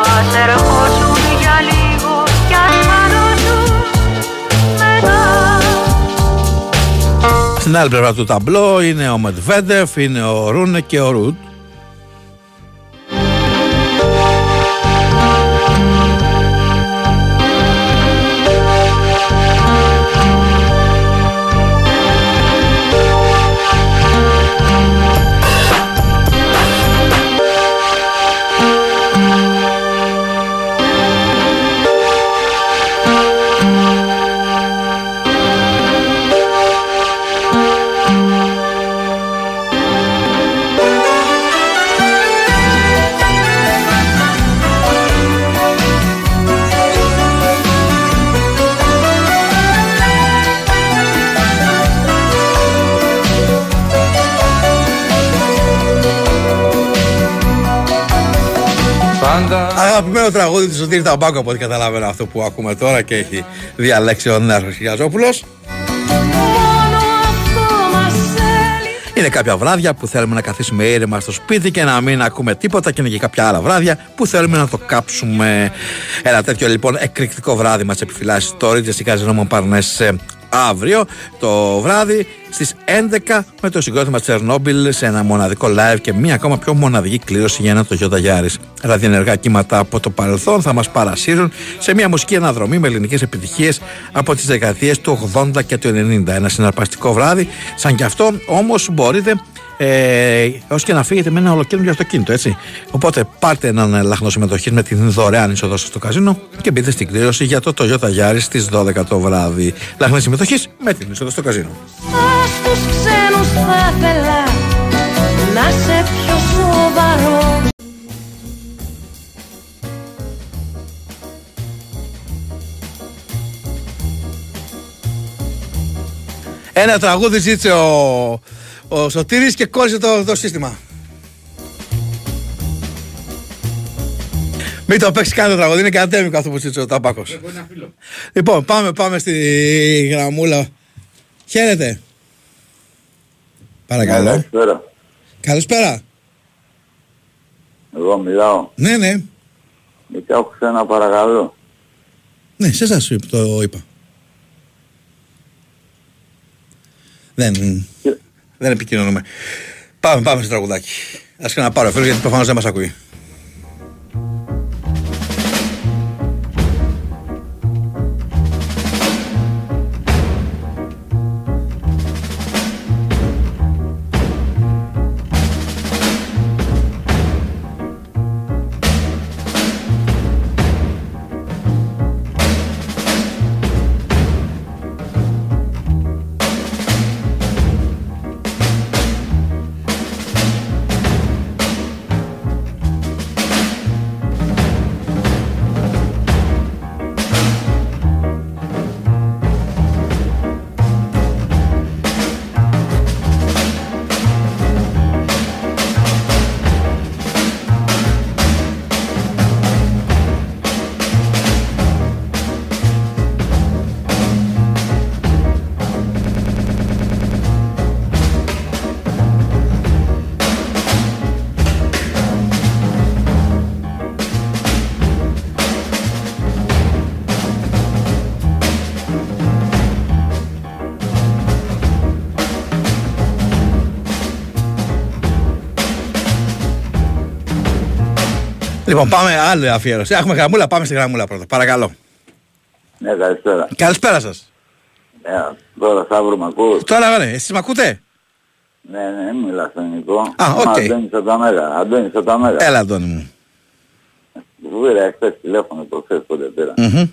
Ας ερχόσουν για λίγο κι ας χανώσουν μετά. Στην άλλη πλευρά του ταμπλό είναι ο Μετβέντεφ, είναι ο Ρούνε και ο Ρουτ τραγούδι του Σωτήρη Ταμπάκου από ό,τι καταλαβαίνω αυτό που ακούμε τώρα και έχει διαλέξει ο Νέαρχος Χιλιαζόπουλος. Μόνο αυτό μας έλειπε Είναι κάποια βράδια που θέλουμε να καθίσουμε ήρεμα στο σπίτι και να μην ακούμε τίποτα και είναι και κάποια άλλα βράδια που θέλουμε να το κάψουμε. Ένα τέτοιο λοιπόν εκρηκτικό βράδυ μας επιφυλάσσει το Ρίτζες η Καζινόμων Παρνές ε, αύριο το βράδυ στις 11 με το συγκρότημα Τσερνόμπιλ σε ένα μοναδικό live και μία ακόμα πιο μοναδική κλήρωση για ένα Toyota Yaris. Ραδιενεργά κύματα από το παρελθόν θα μας παρασύρουν σε μια μουσική αναδρομή με ελληνικές επιτυχίες από τις δεκαετίες του 80 και του 90. Ένα συναρπαστικό βράδυ, σαν κι αυτό όμως μπορείτε ε, ως και να φύγετε με ένα ολοκαίριο αυτοκίνητο, έτσι. Οπότε πάρτε έναν λαχνό συμμετοχή με την δωρεάν είσοδο στο καζίνο και μπείτε στην κλήρωση για το Toyota Yaris στις 12 το βράδυ. Λαχνή συμμετοχής με την είσοδο στο καζίνο. Στους ξένους θα ήθελα να σε πιο σοβαρό Ένα τραγούδι ζήτησε ο, ο Σωτήρης και κόλλησε το, το σύστημα. Μην το παίξεις καν το τραγούδι, είναι κατέμικο αυτό που ζήτησε ο Ταμπάκος. Λοιπόν, πάμε, πάμε στη γραμμούλα. Χαίρετε. Παρακαλώ. Καλησπέρα. Καλησπέρα. Εγώ μιλάω. Ναι, ναι. Γιατί άκουσα ένα παρακαλώ. Ναι, σε εσάς σου είπα- το είπα. Δεν, δεν επικοινωνούμε. Πάμε, πάμε στο τραγουδάκι. Ας και να πάρω φίλο γιατί προφανώς δεν μας ακούει. Λοιπόν, πάμε άλλη αφιέρωση. Έχουμε γραμμούλα, πάμε στη γραμμούλα πρώτα. Παρακαλώ. Ναι, καλησπέρα. Καλησπέρα σας. Ναι, τώρα Σταύρο μ' ακούς; Τώρα ναι, εσείς με ακούτε; Ναι, ναι, μιλάς στο ελληνικό. Α, Μα, οκ. Αντώνης από τα Μέγα. Αντώνης από τα Μέγα. Έλα, Αντώνη μου. Που πήρα χθες τηλέφωνο προχθές πότε πήρα. Μμμ.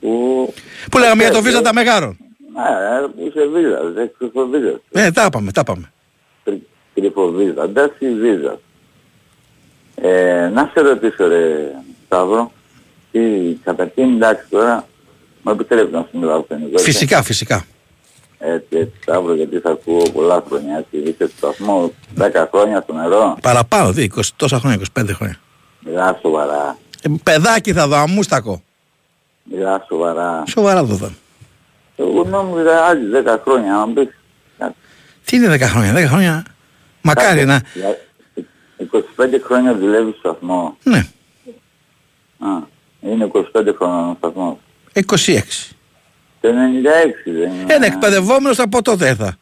Που... Που λέγαμε για το βίζα τα μεγάρων. Ναι, που είσαι βίζας, δεν κρυφοβίζας. Ε, τα πάμε, τα πάμε. Κρυφοβίζα, εντάξει βίζας; Ε, να σε ρωτήσω ρε Σταύρο, τι καταρχήν εντάξει τώρα, μου επιτρέπεις να σου μιλάω στο ελληνικό. έτσι. Φυσικά, φυσικά. Έτσι, έτσι, Σταύρο, γιατί θα ακούω πολλά χρόνια, έτσι, είσαι στο σταθμό 10 χρόνια στο νερό. Παραπάνω, τι, 20 τόσα χρόνια, 25 χρόνια. Μιλάς σοβαρά, Ε, παιδάκι θα δω, αμούστακο. μιλάς σοβαρά. Σοβαρά το δω. Εγώ νόμιζα άλλοι 10 χρόνια, να μου πεις. κάτι. Τι είναι 10 χρόνια, 10 χρόνια. Μακάρι να. Για 25 χρόνια δουλεύεις στο σταθμό. Ναι, Α, είναι 25 χρόνια ο σταθμός. 26. Το 96 δεν είναι. Ένα εκπαιδευόμενος από τότε ήρθα.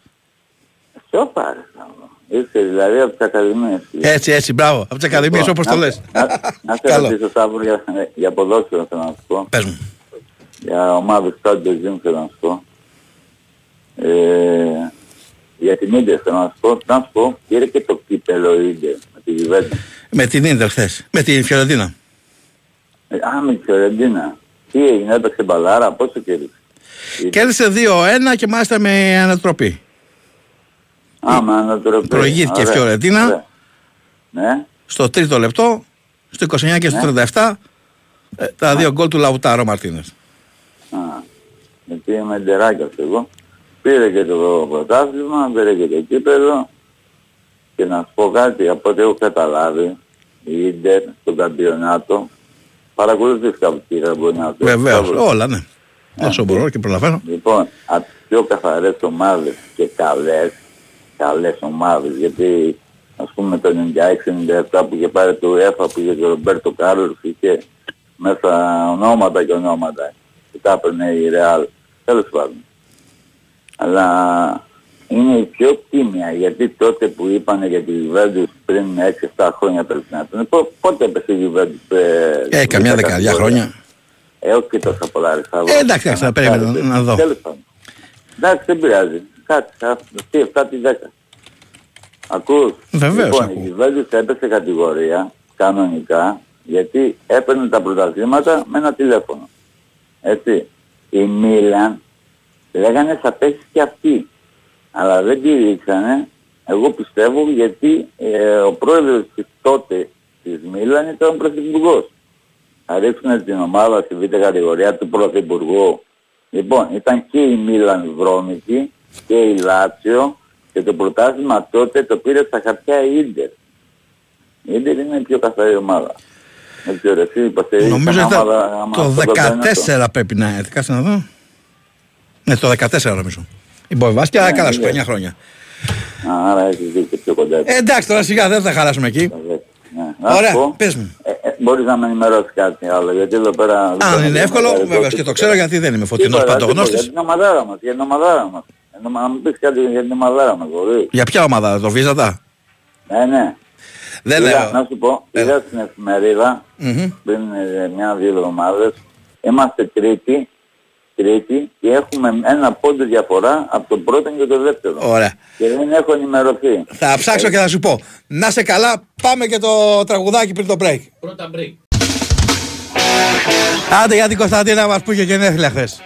Ποιο πάρε Σταύρο. Ήρθε δηλαδή από τις ακαδημίες. Έτσι, έτσι, μπράβο. Από τις ακαδημίες Λοιπόν, όπως το να- λες. Να, να σε Καλό. ρωτήσω Σταύρο για, για ποδόσφαιρο θέλω να σου πω. Πες μου. Για ομάδες κάτω Ζήμ θέλω να σου πω. Ε, για την Ίντερ θέλω να σου πω. Να σου πω, πήρε και το κύπελο Ίντερ με τη Γιουβέντα. Με την Ίντερ χθες. Με την Φιωρεντίνα. Ε, Α, με τη Φιωρεντίνα. Τι έγινε, έπαιξε μπαλάρα, πόσο κέρδισε; Κέρδισε 2-1 και μάλιστα με ανατροπή. Α, με ανατροπή. Προηγήθηκε η Ωραία, Φιωρεντίνα. ωραία. Ναι. Στο τρίτο λεπτό, στο 29 και στο 37, ε, τα δύο γκολ του Λαουτάρο Μαρτίνες. Α, γιατί είμαι ντεράκια εγώ. Πήρε και το πρωτάθλημα, πήρε και το κύπελο και να σου πω κάτι από ό,τι έχω καταλάβει η Ίντερ στον καμπιονάτο. Παρακολουθείς κάπου τι καμπιονάτο. Βεβαίως, όλα ναι. Όσο μπορώ και προλαβαίνω. Λοιπόν, από τις πιο καθαρές ομάδες και καλές, καλές ομάδες, γιατί ας πούμε το 96-97 που είχε πάρει το UEFA που είχε και ο Ρομπέρτο Κάρλος είχε μέσα ονόματα και ονόματα και τα έπαιρνε η Ρεάλ, τέλος πάντων. Αλλά είναι η πιο τίμια γιατί τότε που είπανε για τη Juventus πριν 6-7 χρόνια πρέπει να ήταν. Πο- Πότε έπεσε η Juventus. Ε, Ε, καμιά δεκαετία; χρόνια. Ε, όχι και τόσα πολλά αριστερά. Ε, εντάξει, εντάξει, θα περίμενα να δω. Τέλος πάντων. Εντάξει, δεν πειράζει. Κάτσε, αυτή 7 τη 10. Ακούς. Βεβαίως λοιπόν, ακούω. η Juventus έπεσε κατηγορία κανονικά γιατί έπαιρνε τα πρωταθλήματα με ένα τηλέφωνο. Έτσι. Η Μίλαν λέγανε θα πέσει και αυτή. Αλλά δεν τη ρίξανε. Εγώ πιστεύω γιατί ε, ο πρόεδρος της τότε της Μίλαν ήταν ο πρωθυπουργός. Θα ρίξουν την ομάδα στη β' κατηγορία του πρωθυπουργού. Λοιπόν, ήταν και η Μίλαν βρώμικη και η Λάτσιο και το πρωτάθλημα τότε το πήρε στα χαρτιά η Ίντερ. Η Ίντερ είναι η πιο καθαρή ομάδα. Δεν ξέρω, εσύ υποστηρίζεις Νομίζω την ήταν ομάδα, άμα το αυτό κάνει αυτό. 14 πρέπει να έρθει. Κάτσε να δω. Ναι, το 14 νομίζω. Η Μποϊβάσκια, Ναι, καλά σου ναι. πει 9 χρόνια. Α, Άρα έχεις δίκιο πιο κοντά. Ε, εντάξει, τώρα σιγά δεν θα χαλάσουμε εκεί. Ναι. Να σου Ωραία, πω, πες μου. ε, ε, μπορείς να με ενημερώσεις κάτι άλλο, γιατί εδώ πέρα... Αν είναι εύκολο, βέβαια και το ξέρω γιατί δεν είμαι φωτεινός Τίποτα, τίποτα, παντογνώστης. Για την ομαδάρα μας, για την ομαδάρα μας. Ε, Να να μου πεις κάτι για την ομαδάρα μας, μπορείς. Για ποια ομάδα, το βίζατα. Ναι, ναι. Δεν Είδα- λέω. Να σου πω, είδα στην εφημερίδα Μμμ. πριν ε, μια-δύο εβδομάδες, είμαστε τρίτη, τρίτη και έχουμε ένα πόντο διαφορά από τον πρώτο και τον δεύτερο. Ωραία. Και δεν έχω ενημερωθεί. Θα ψάξω και θα σου πω. Να σε καλά, πάμε και το τραγουδάκι πριν το break. Πρώτα break. Άντε για την Κωνσταντίνα μας που είχε γενέθλια χθες.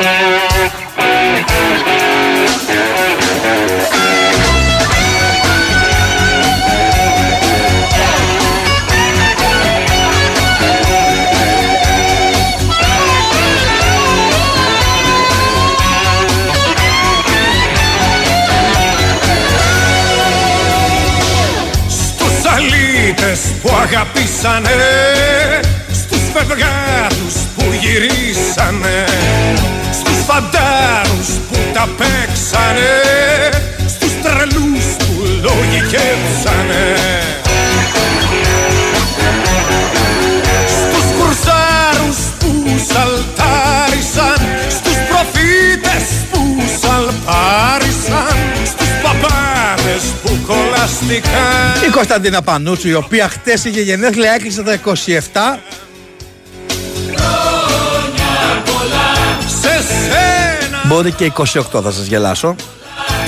Στους που Η Κωνσταντίνα Πανούτσου, η οποία χτες είχε γενέθλια, έκλεισε τα 27. Σε σένα Μπορεί και 28 θα σας γελάσω.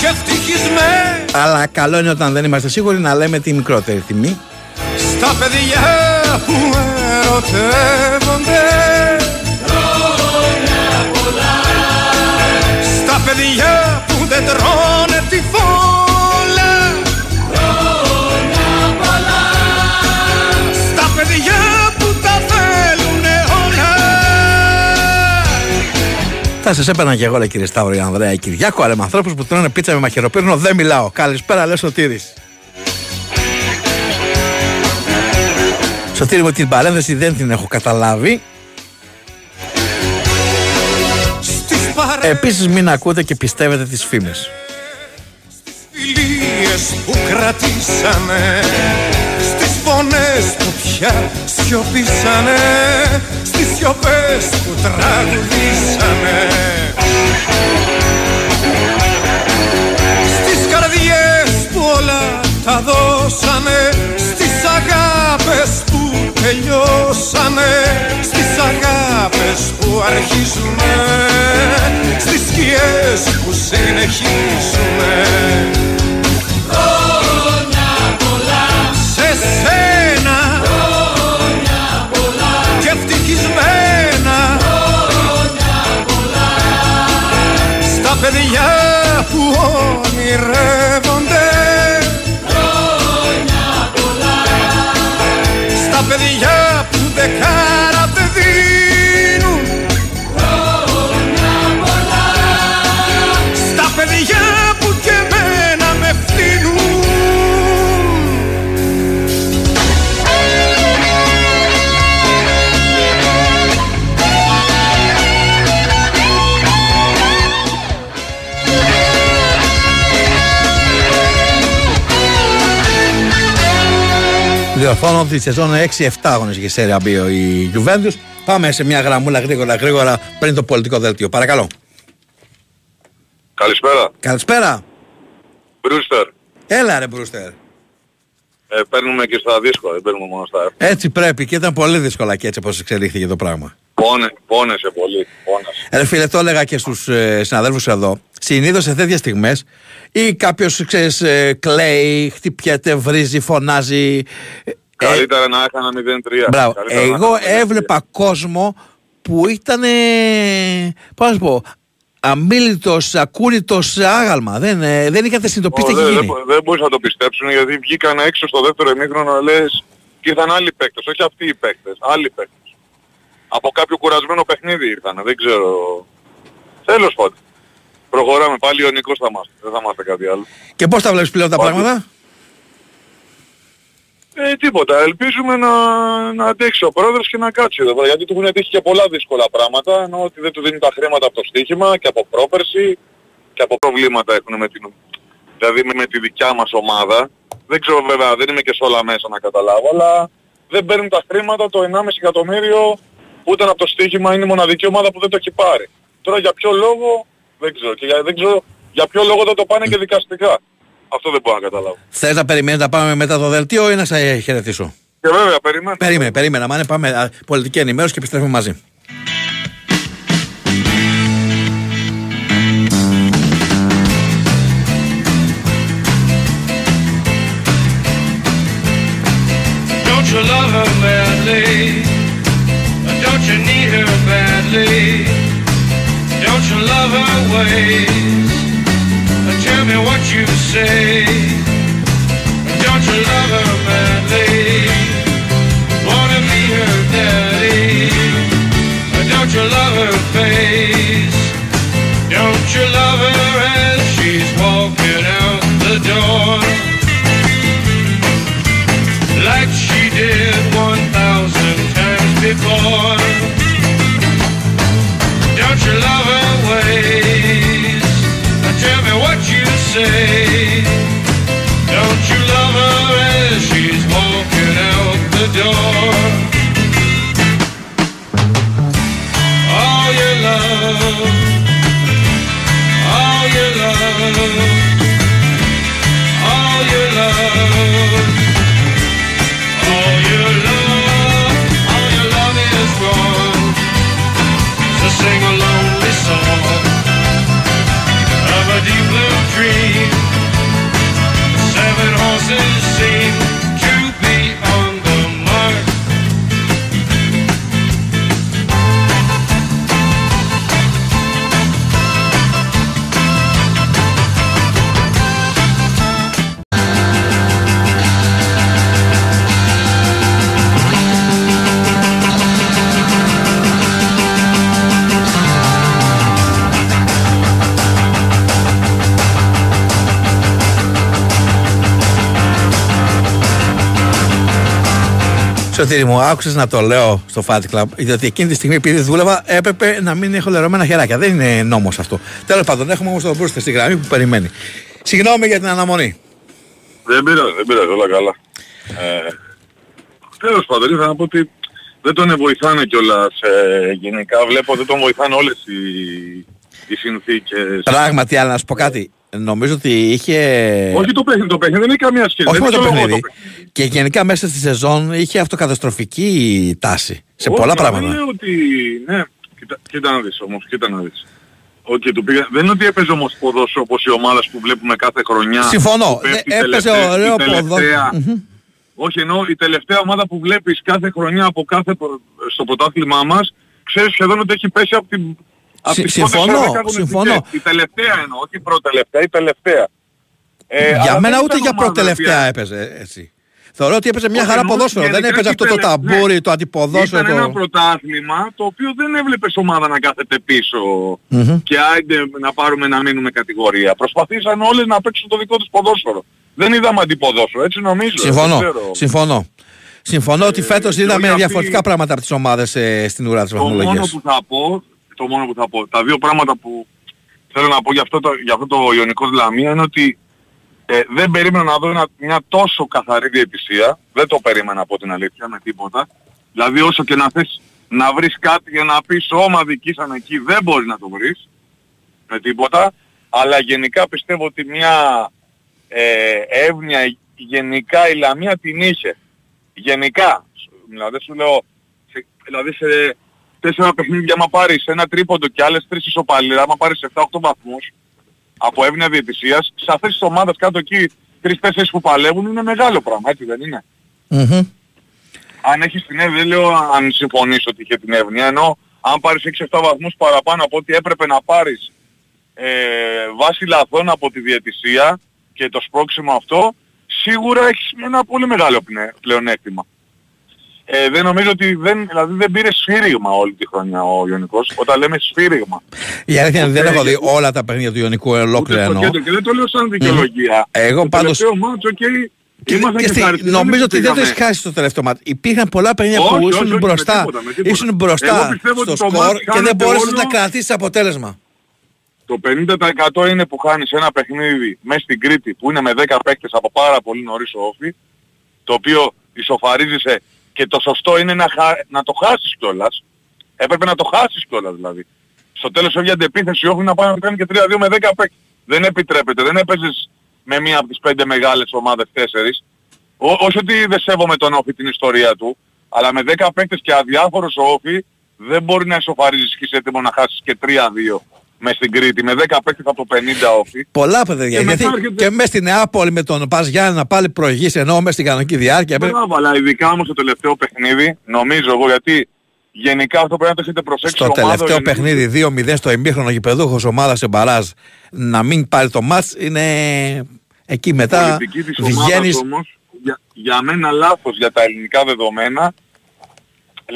και ευτυχισμένοι Αλλά καλό είναι όταν δεν είμαστε σίγουροι να λέμε τη μικρότερη τιμή. Στα παιδιά που ερωτεύονται Στα παιδιά που δεν τρώνε Θα σας έπαιρνα και εγώ, λέει, κύριε Σταύρο, η Ανδρέα, η Κυριάκο, αλλά με ανθρώπους που τρώνε πίτσα με μαχαιροπύρνο δεν μιλάω. Καλησπέρα, λέει Σωτήρης. Σωτήρη μου την παρένθεση δεν την έχω καταλάβει. Επίσης μην ακούτε και πιστεύετε τις φήμες. φιλίες που κρατήσανε Στις φωνές που πια σιωπήσανε Στις σιωπές που τραγουδήσανε. Στις καρδιές που όλα τα δώσανε Στις αγάπες που τελειώσανε Στις αγάπες που αρχίζουνε Στις σκιές που συνεχίζουνε Χρόνια πολλά. Σε παιδιά που ονειρεύονται. Χρόνια πολλά. Στα παιδιά που δεκάρα δεν Διορθώνω ότι τη σεζόν 6-7 αγώνες για Σέρια B η Juventus. Πάμε σε μια γραμμούλα γρήγορα γρήγορα πριν το πολιτικό δελτίο. Παρακαλώ. Καλησπέρα. Καλησπέρα. Μπρούστερ. Έλα ρε Μπρούστερ. Ε, παίρνουμε και στα δύσκολα, δεν παίρνουμε μόνο στα εύκολα. Έτσι πρέπει και ήταν πολύ δύσκολα και έτσι όπως εξελίχθηκε το πράγμα. Πόνε, πόνεσε πολύ. Πόνεσε. Ρε φίλε, το έλεγα και στους ε, συναδέλφους εδώ. Συνήθως σε τέτοιες στιγμές ή κάποιος, ξέρεις, ε, κλαίει, χτυπιέται, βρίζει, φωνάζει. Ε, Καλύτερα να έκανα 0-3. Μπράβο. Καλύτερα να Εγώ έκανα 0-3. έβλεπα κόσμο που ήταν, πώς να σου πω, αμήλυτος, ακούρητος άγαλμα. Δεν, ε, δεν είχατε συνειδητοποιήσει τι Ω, έχει δεν, γίνει. δεν, δεν μπορείς να το πιστέψουν γιατί βγήκαν έξω στο δεύτερο εμίχρονο λες και ήρθαν άλλοι παίκτες, όχι αυτοί οι παίκτες, άλλοι παίκτες. Από κάποιο κουρασμένο παιχνίδι ήρθαν, δεν ξέρω. Τέλος πάντων. Προχωράμε πάλι ο Νικός θα είμαστε, δεν θα είμαστε κάτι άλλο. Και πώς τα βλέπεις πλέον τα Πάντως- πράγματα; Ε, τίποτα. Ελπίζουμε να, να αντέξει ο πρόεδρος και να κάτσει εδώ πέρα. Γιατί του έχουν τύχει και πολλά δύσκολα πράγματα. Ενώ ότι δεν του δίνουν τα χρήματα από το στοίχημα και από πρόπερση και από προβλήματα έχουν με την, δηλαδή με, με τη δικιά μας ομάδα. Δεν ξέρω βέβαια, δεν είμαι και σε όλα μέσα να καταλάβω, αλλά δεν παίρνουν τα χρήματα το 1,5 εκατομμύριο που ήταν από το στοίχημα είναι η μοναδική ομάδα που δεν το έχει πάρει. Τώρα για ποιο λόγο δεν ξέρω. Και για, δεν ξέρω για ποιο λόγο δεν το πάνε και δικαστικά. Αυτό δεν μπορώ να καταλάβω. Θες να περιμένεις να πάμε μετά το δελτίο ή να σε χαιρετήσω; Και βέβαια, περιμένω. Περίμενε, περίμενε. Μάνε, πάμε α, πολιτική ενημέρωση και επιστρέφουμε μαζί. Don't you love her madly? Don't you need her badly? Don't you love her ways? Me what you say. Don't you love her madly? Wanna be her daddy? Don't you love her face? Don't you love her as she's walking out the door? like she did one thousand times before. Don't you love her say. Don't you love her as she's walking out the door? All your love, all your love, Deep blue dream. Σωτήρι μου, άκουσες να το λέω στο Fight Club, γιατί εκείνη τη στιγμή επειδή δούλευα έπρεπε να μην έχω λερωμένα χεράκια. Δεν είναι νόμος αυτό. Τέλος πάντων, έχουμε όμως τον Μπρούστερ στη γραμμή που περιμένει. Συγγνώμη για την αναμονή. Δεν πειράζει, δεν πειράζει, όλα καλά. Ε, τέλος πάντων, ήθελα να πω ότι δεν τον βοηθάνε κιόλας ε, γενικά. Βλέπω δεν τον βοηθάνε όλες οι, οι συνθήκες. Πράγματι, αλλά να σου πω κάτι. Νομίζω ότι είχε. Όχι το παιχνίδι, το παιχνίδι δεν έχει καμία σχέση. Όχι Δεν με το ξέρω εγώ παιχνίδι. Και γενικά μέσα στη σεζόν είχε αυτοκαταστροφική τάση σε Όχι, πολλά μα πράγματα. Δεν είναι ότι... Ναι, κοίτα, κοίτα να δεις όμως, κοίτα να δεις. Οκ, του πήγα... Δεν είναι ότι έπαιζε όμως ποδόσφαιρο όπως οι ομάδες που βλέπουμε κάθε χρονιά. Συμφωνώ. που πέφτει Ε, η έπαιζε τελευταία- ωραίο η τελευταία- ποδόσφαιρο. Όχι εννοώ η τελευταία ομάδα που βλέπεις κάθε χρονιά από κάθε προ- στο πρωτάθλημά μας ξέρεις σχεδόν ότι έχει πέσει από την... από Συ- τις συμφωνώ, πρώτες 10 αγωνιστικές. συμφωνώ. Η τελευταία εννοώ, όχι η πρώτη-τελευταία, η τελευταία. Ε, Για αλλά μένα δεν ούτε ήταν για ομάδα η προτελευταία οποία- έπαιζε έτσι. Θεωρώ ότι έπαιζε μια Όχι, χαρά εννοώ ποδόσφαιρο. Δεν γενικά έπαιζε και αυτό το τελε- ταμπούρι, ναι. το αντιποδόσφαιρο. Ήταν ένα Το... πρωτάθλημα το οποίο δεν έβλεπες ομάδα να κάθεται πίσω Μμμ. και άιντε να πάρουμε να μείνουμε κατηγορία. Προσπαθήσαν όλες να παίξουν το δικό τους ποδόσφαιρο. Δεν είδαμε αντιποδόσφαιρο, έτσι νομίζω. Συμφωνώ. δεν ξέρω. Συμφωνώ. Συμφωνώ ότι φέτος είδαμε όχι αυτή- διαφορετικά πράγματα από τις ομάδες ε, στην ουρά της Το μόνο βαθμολογίας. που θα πω, το μόνο που θα πω, τα δύο πράγματα που θέλω να πω για αυτό το, για αυτό το Ιωνικός Λαμία είναι ότι Ε, δεν περίμενα να δω ένα- μια τόσο καθαρή διαιτησία. Δεν το περίμενα από την αλήθεια με τίποτα. Δηλαδή όσο και να θες να βρεις κάτι για να πεις σώμα δικήσαν εκεί δεν μπορείς να το βρεις με τίποτα. Αλλά γενικά πιστεύω ότι μια ε, εύνοια γενικά η Λαμία την είχε. Γενικά. Δηλαδή σου λέω, σε, δηλαδή σε τέσσερα παιχνίδια άμα πάρεις ένα τρίποντο και άλλες τρεις ισοπαλίες, άμα πάρεις 7-8 βαθμούς από εύνοια διαιτησίας, σε αυτές τις ομάδες κάτω εκεί τρεις-τέσσερις που παλεύουν είναι μεγάλο πράγμα, έτσι δεν είναι; Μμμ. Αν έχεις την εύνοια, δεν λέω αν συμφωνείς ότι είχε την εύνοια, ενώ αν πάρεις 6-7 βαθμούς παραπάνω από ό,τι έπρεπε να πάρεις ε, βάσει λαθών από τη διαιτησία και το σπρώξιμο αυτό, σίγουρα έχεις ένα πολύ μεγάλο πνε- πλεονέκτημα. Ε, δεν νομίζω ότι δεν, δηλαδή δεν πήρε σφύριγμα όλη τη χρονιά ο Ιωνικός. Όταν λέμε σφύριγμα. Η αλήθεια είναι ότι δεν έχω δει όλα τα παιχνίδια του Ιωνικού ολόκληρα Ούτε εννοώ. το και δεν το λέω σαν δικαιολογία. Εγώ το πάντως- τελευταίο μάτσο και Και, ήμασταν και και στη- ευχαριστημένοι νομίζω που ότι δεν το πήγαμε. έχεις χάσει το τελευταίο μάτι. Υπήρχαν πολλά παιχνίδια Όχι, που όχι, ήσουν όχι, με μπροστά, τίποτα, με τίποτα. ήσουν Εγώ μπροστά πιστεύω στο ότι το σκορ μάτς και δεν χάνεται μπόρεσες όλο- να κρατήσεις αποτέλεσμα. Το 50% είναι που χάνεις ένα παιχνίδι μέσα στην Κρήτη που είναι με 10 παίκτες από πάρα πολύ νωρίς ο Όφη, το οποίο ισοφαρίζεσαι και το σωστό είναι να, χα- να το χάσεις κιόλας. Έπρεπε να το χάσεις κιόλας δηλαδή. Στο τέλος έβγαινε αντεπίθεση ο Όφη να πάει να κάνει και 3-2 με 10 παίκτες. Δεν επιτρέπεται, δεν έπαιζες με μία από τις πέντε μεγάλες ομάδες τέσσερις. Ό, όχι ότι δεν σέβομαι τον Όφη την ιστορία του, αλλά με 10 παίκτες και αδιάφορος ο Όφη δεν μπορεί να ισοφαρίζεις και είσαι έτοιμο να χάσεις και 3-2 μες στην Κρήτη. Με 10 παίκτες από το 50 Όφη. Πολλά παιδιά. Και Γιατί μετά έρχεται- και μέσα στην Νεάπολη με τον Πας Γιάννη πάλι προηγείς ενώ μέσα στην κανονική διάρκεια. πρέπει- Μπράβο, αλλά ειδικά όμως το τελευταίο παιχνίδι, νομίζω εγώ, γιατί γενικά αυτό πρέπει να το έχετε προσέξει Στο ομάδα, τελευταίο ο Ιωνικός- παιχνίδι 2-0 στο ημίχρονο γηπεδούχος ομάδας σε μπαράζ να μην πάρει το μάτς είναι εκεί μετά πολιτική της ομάδας βγαίνεις όμως, για, για μένα λάθος για τα ελληνικά δεδομένα,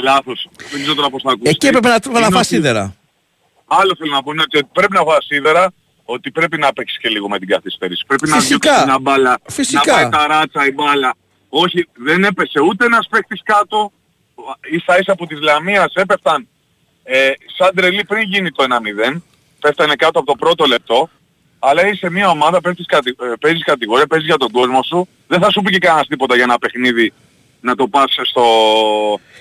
λάθος, δεν ξέρω τώρα πώς θα ακούσει. εκεί έπρεπε να, να Είναι φας ότι- σίδερα. Άλλο θέλω να πω είναι ότι πρέπει να φας σίδερα, ότι πρέπει να παίξεις και λίγο με την καθυστέρηση. Πρέπει να Φυσικά. διώξεις μια μπάλα, Φυσικά. να πάει τα ράτσα η μπάλα. Όχι, δεν έπεσε ούτε ένας παίκτης κάτω, ίσα ίσα από της Λαμίας έπεφταν ε, σαν τρελή πριν γίνει το 1-0, πέφτανε κάτω από το πρώτο λεπτό, αλλά είσαι μια ομάδα, παίζεις, κατη, ε, παίζεις κατηγορία, παίζεις για τον κόσμο σου, δεν θα σου πει και κανένας τίποτα για ένα παιχνίδι να το πας στο,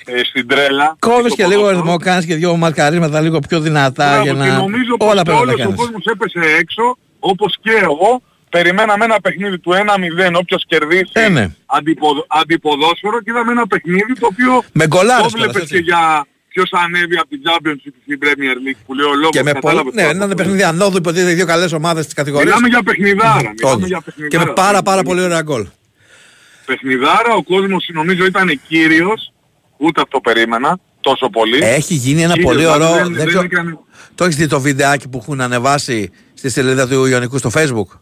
ε, στην τρέλα. Κόβεις στο και λίγο ποδόσφαιρο. αριθμό, κάνεις και δύο μαρκαρίσματα λίγο πιο δυνατά Μπράβο, για και να... νομίζω πως Όλα πρέπει να όλος τα ο κάνεις. κόσμος έπεσε έξω, όπως και εγώ, περιμέναμε ένα παιχνίδι του 1-0, όποιος κερδίσει Ε, ναι. αντιποδο, αντιποδόσφαιρο και είδαμε ένα παιχνίδι το οποίο Με γκολάρες το κιόλας, βλέπεις έτσι. και για ποιος ανέβει από την Championship στην Premier League που λέει ο λόγος. Και με πολύ, κατάλαβες ναι, τώρα ένα αυτό. παιχνίδι ανώδου υποτίθεται δύο καλές ομάδες της κατηγορίας. Μιλάμε για παιχνιδάρα. μιλάμε Όντως. για Και παιχνιδάρα. με πάρα πάρα πολύ ωραία γκολ. Παιχνιδάρα, ο κόσμος νομίζω ήταν κύριος, ούτε αυτό περίμενα, τόσο πολύ. Έχει γίνει ένα Κύριος, πολύ δηλαδή ωραίο... δεν- δεν δεν ξέρω- έκανε- Το έχεις δει το βιντεάκι που έχουν ανεβάσει στη σελίδα του Ιωνικού στο facebook;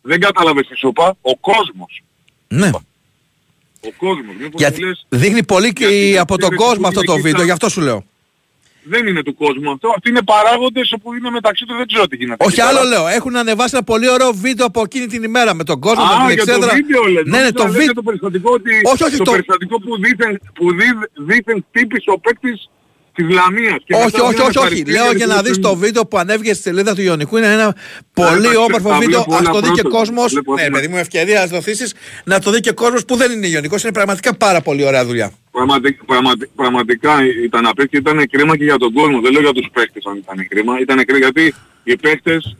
Δεν κατάλαβες τι σου είπα, ο κόσμος. Ναι. Ο κόσμος. Μήπως Γιατί μου λες, δείχνει πολύ και γιατί από τον ξέρεις κόσμο που αυτό είναι το εκεί βίντεο, τα- γι' αυτό σου λέω. Δεν είναι του κόσμου αυτό. Αυτοί είναι παράγοντες που είναι μεταξύ τους δεν ξέρω τι γίνεται. Όχι εκεί άλλο πέρα. λέω. Έχουν ανεβάσει ένα πολύ ωραίο βίντεο από εκείνη την ημέρα με τον κόσμο, με Α, την για το εξέδρα. βίντεο λες. Ναι, ναι, Νόμιζα το λες για βίντεο. το περιστατικό ότι Όχι, όχι, το, το- περιστατικό που δήθεν, που δί- δήθεν χτύπησε ο παίκτης της Λαμίας. Και Όχι, μετά όχι, βγαίνουν όχι, όχι. ευχαριστήρια Λέω για να που δεις δεν- το βίντεο που ανέβηκε στη σελίδα του Ιωνικού. Είναι ένα πολύ εντάξει, όμορφο τα βίντεο. βλέπω Α όλα το δει και πρώτα. κόσμος. Βλέπω Ναι, όλα. παιδί μου, ευκαιρία να το δοθήσεις να το δει και κόσμος που δεν είναι Ιωνικός. Είναι πραγματικά πάρα πολύ ωραία δουλειά. Πραγματι- πραγματι- πραγματικά ήταν απ' και ήταν κρίμα και για τον κόσμο. Δεν λέω για τους παίκτες αν ήταν κρίμα. Ήταν κρίμα γιατί οι παίκτες,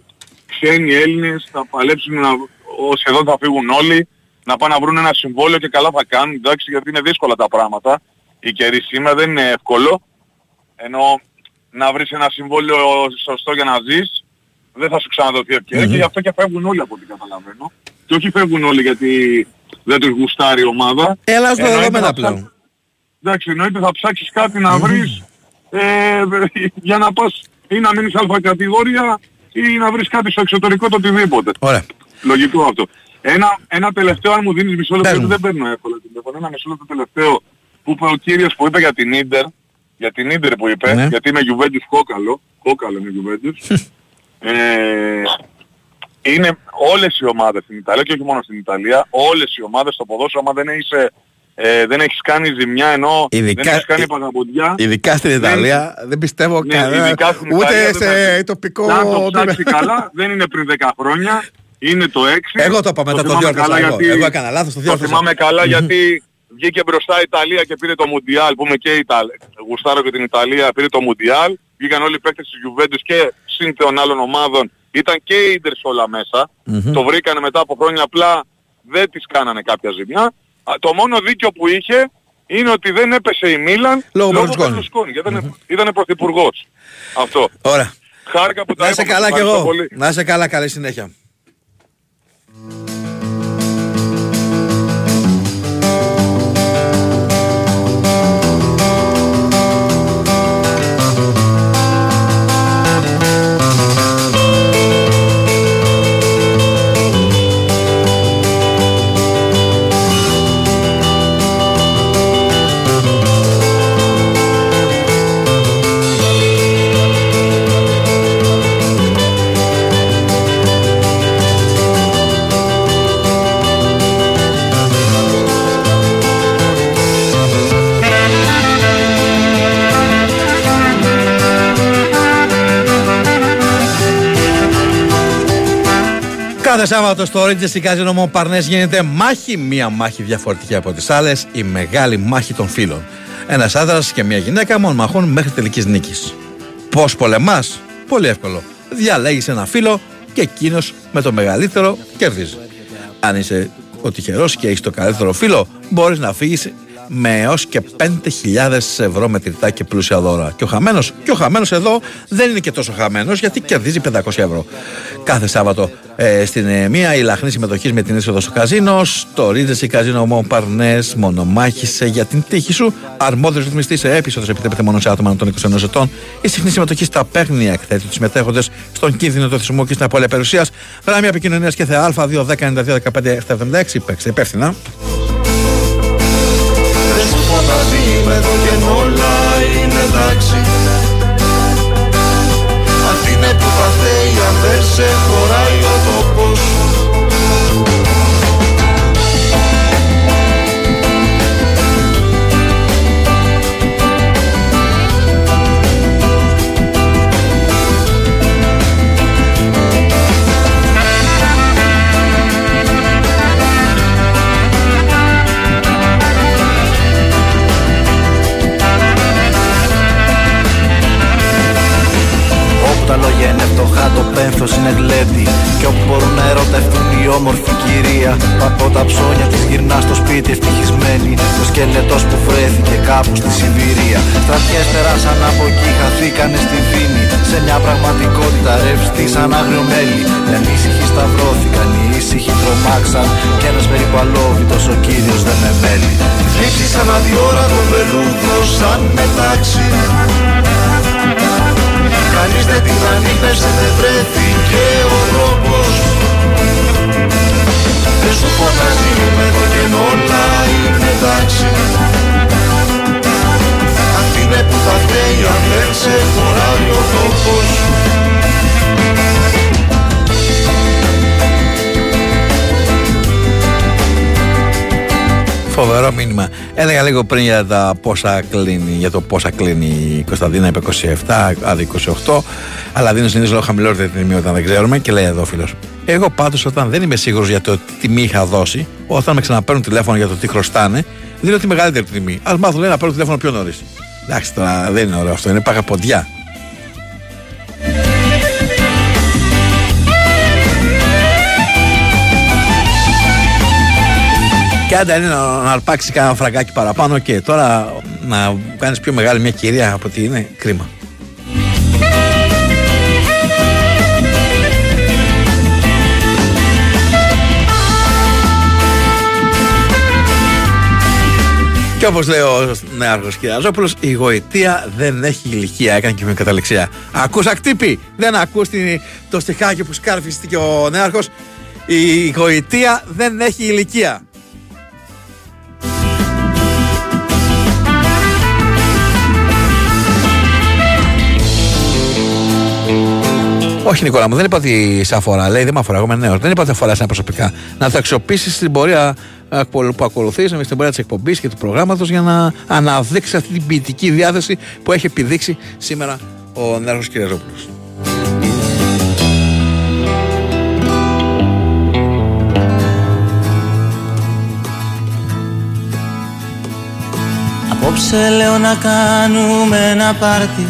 ξένοι Έλληνες, θα παλέψουν να, ο- σχεδόν θα φύγουν όλοι, να πάνε να βρουν ένα συμβόλαιο και καλά θα κάνουν. Εντάξει, γιατί είναι δύσκολα τα πράγματα. Η καιρή σήμερα δεν είναι εύκολο. Ενώ να βρεις ένα συμβόλαιο σωστό για να ζεις, δεν θα σου ξαναδοθεί ευκαιρία και γι' αυτό και φεύγουν όλοι από ό,τι καταλαβαίνω. Και όχι φεύγουν όλοι γιατί δεν τους γουστάρει η ομάδα. Έλα στα Εννοείται δεδομένα θα πλέον. ψάξεις- Εντάξει, εννοείται θα ψάξεις κάτι να βρεις ε, για να πας ή να μείνεις αλφα κατηγορία ή να βρεις κάτι στο εξωτερικό το οτιδήποτε. Ωραία. Λογικό αυτό. Ένα, ένα τελευταίο, αν μου δίνεις μισό λεπτό, Πες γιατί μου. δεν παίρνω εύκολα τηλέφωνο. Ένα μισό λεπτό τελευταίο που είπε ο κύριος που είπε για την Ίντερ, για την Ίντερ που είπε, Ναι. γιατί είμαι Juventus κόκαλο, κόκαλο είμαι Juventus. ε, είναι όλες οι ομάδες στην Ιταλία και όχι μόνο στην Ιταλία, όλες οι ομάδες στο ποδόσφαιρο, άμα δεν έχεις, ε, ε, δεν έχεις κάνει ζημιά ενώ Ειδικά- δεν έχεις κάνει ε- παγαμποντιά, Ειδικά στην Ιταλία δεν πιστεύω ναι, κανένα. ειδικά στην Ιταλία Ούτε δεν θα- σε τοπικό να το ψάξει επίπεδο. καλά, δεν είναι πριν 10 χρόνια. είναι το 6. Εγώ το είπα μετά το θυμάμαι διόρθωσα καλά εγώ. γιατί- Εγώ έκανα λάθος, το Το διόρθωσα. θυμάμαι καλά γιατί βγήκε μπροστά η Ιταλία και πήρε το Μουντιάλ, που είμαι και Ιταλ... γουστάρω και την Ιταλία, πήρε το Μουντιάλ. Βγήκαν όλοι οι παίκτες της Juventus και συν των άλλων ομάδων. Ήταν και οι Ίντερς όλα μέσα. Μμμ. Το βρήκανε μετά από χρόνια απλά δεν τις κάνανε κάποια ζημιά. Α, Το μόνο δίκιο που είχε είναι ότι δεν έπεσε η Μίλαν Λόγω Μπερλουσκόνη. Μπερλουσκόνη, γιατί ήταν, ήταν πρωθυπουργός. Αυτό. Ωραία. Χάρηκα που τα Να είσαι είπαμε. καλά κι Ευχαριστώ εγώ. πολύ. Να είσαι καλά, καλή συνέχεια. Κάθε Σάββατο στο Ρίτζε Καζίνο Μον Παρνέ γίνεται μάχη, μία μάχη διαφορετική από τις άλλες, η μεγάλη μάχη των φίλων. Ένας άντρας και μια γυναίκα μονομαχούν μέχρι τελικής νίκης. Πώς πολεμάς, Πολύ εύκολο. Διαλέγεις ένα φίλο και εκείνος με το μεγαλύτερο κερδίζει. Αν είσαι ο τυχερός και έχεις το καλύτερο φίλο, μπορείς να φύγεις με έως και 5.000 ευρώ μετρητά και πλούσια δώρα. Και ο χαμένος και ο χαμένος εδώ δεν είναι και τόσο χαμένος γιατί κερδίζει 500 ευρώ. Κάθε Σάββατο ε, στην ε, μία η λαχνή συμμετοχή με την είσοδο στο καζίνο. Στο Ρίτζεση Καζίνο Μον Παρνέ μονομάχησε για την τύχη σου. Αρμόδιος ρυθμιστής σε έπεισοδο επιτρέπεται μόνο σε άτομα των 21 ετών. Η συχνή συμμετοχή στα παίγνια εκθέτει τους συμμετέχοντε στον κίνδυνο του θυσμού και στην απώλεια περιουσίας. Γράμμια επικοινωνίας και θεά Α2 10 92 15 76. Παίξτε υπεύθυνα. Εδώ και όλα είναι εντάξει. Αυτή είναι που θα θέει αν δεν σε χωράει πένθος είναι γλέντι. Και όπου μπορούν να ερωτευτούν η όμορφη κυρία Από τα ψώνια της γυρνά στο σπίτι ευτυχισμένη. Το σκελετός που βρέθηκε κάπου στη Σιβηρία. Στρατιές περάσαν από εκεί, χαθήκανε στη φήμη Σε μια πραγματικότητα ρευστή σαν άγριο μέλι Οι ανήσυχοι σταυρώθηκαν, οι ήσυχοι τρομάξαν. Κι ένας περίπου αλόβητος ο κύριος δεν με μέλει Λήψη σαν αδιόρατο βελούδος σαν μετάξι Κανείς δεν την ανήπευσε, δεν βρέθηκε ο τρόπος. Δεν σου φωνάζει είμαι εδώ και όλα είναι εντάξει. Αυτή είναι που θα φταίει αν δεν σε χωράει ο τόπος Φοβερό μήνυμα. Έλεγα λίγο πριν για, τα πόσα κλείνει, για το πόσα κλείνει η Κωνσταντίνα. Είπε 27, άντε 28. Αλλά δίνω συνήθως λόγω χαμηλότερη τιμή όταν δεν ξέρουμε. Και λέει εδώ φίλος. Εγώ πάντως όταν δεν είμαι σίγουρος για το τι τιμή είχα δώσει, όταν με ξαναπαίρνουν τηλέφωνο για το τι χρωστάνε, δίνω τη μεγαλύτερη τιμή. Α μάθω λέει να παίρνω τηλέφωνο πιο νωρίς. Εντάξει τώρα δεν είναι ωραίο αυτό, είναι παγαποντιά. Και άντε είναι να, να αρπάξει κανένα φραγκάκι παραπάνω και τώρα να κάνεις πιο μεγάλη μια κυρία από ότι είναι κρίμα. Και όπως λέει ο νέαρχος Κυραζόπουλος, η γοητεία δεν έχει ηλικία. Έκανε και μια καταληξία. Ακούς ακτύπη, δεν ακούς την- το στιχάκι που σκάρφιστηκε ο νέαρχος. Η γοητεία δεν έχει ηλικία. Όχι, Νικόλα μου, δεν είπα ότι σε αφορά. Λέει, δεν με αφορά. Εγώ είμαι νέος. Δεν είπα ότι αφορά προσωπικά. Να το αξιοποιήσεις την πορεία ε, που ακολουθείς, στην πορεία της εκπομπής και του προγράμματος για να αναδείξεις αυτή την ποιητική διάθεση που έχει επιδείξει σήμερα ο Νέαρχος Κυριαζόπουλος. Απόψε λέω να κάνουμε ένα πάρτι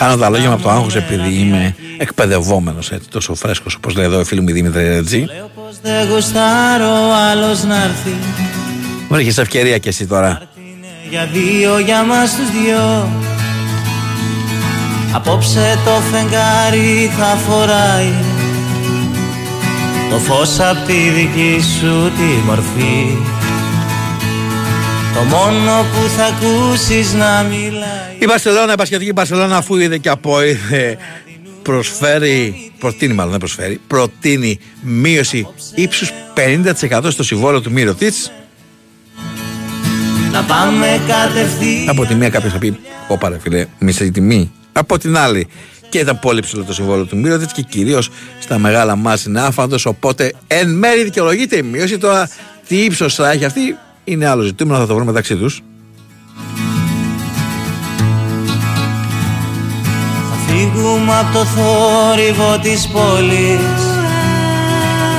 Χάνω τα λόγια μου από το άγχος επειδή είμαι εκπαιδευόμενος έτσι, τόσο φρέσκος όπως λέει εδώ η φίλη μου η Δήμητρα Ρετζή. Πως δεν γουστάρω άλλος να έρθει Βρήκες ευκαιρία και εσύ τώρα. Για δύο για μας τους δυο Απόψε το φεγγάρι θα φοράει Το φως απ' τη δική σου τη μορφή Το μόνο που θα ακούσεις να μιλάει Η Μπαρσελόνα, η Πασχετική Μπαρσελόνα αφού είδε και από είδε προσφέρει, προτείνει μάλλον δεν προσφέρει, προτείνει μείωση ύψους 50% στο συμβόλαιο του Μύρο Να πάμε κατευθείαν Από τη μία κάποιος θα πει, όπα ρε φίλε, μισή τιμή. Από την άλλη και ήταν πολύ ψηλό το συμβόλαιο του Μύρωτιτ και κυρίως στα μεγάλα μα είναι άφαντος. Οπότε εν μέρει δικαιολογείται η μείωση. Τώρα τι ύψος θα έχει αυτή είναι άλλο ζητούμενο, θα το βρούμε μεταξύ τους. Θα φύγουμε από το θόρυβο της πόλης.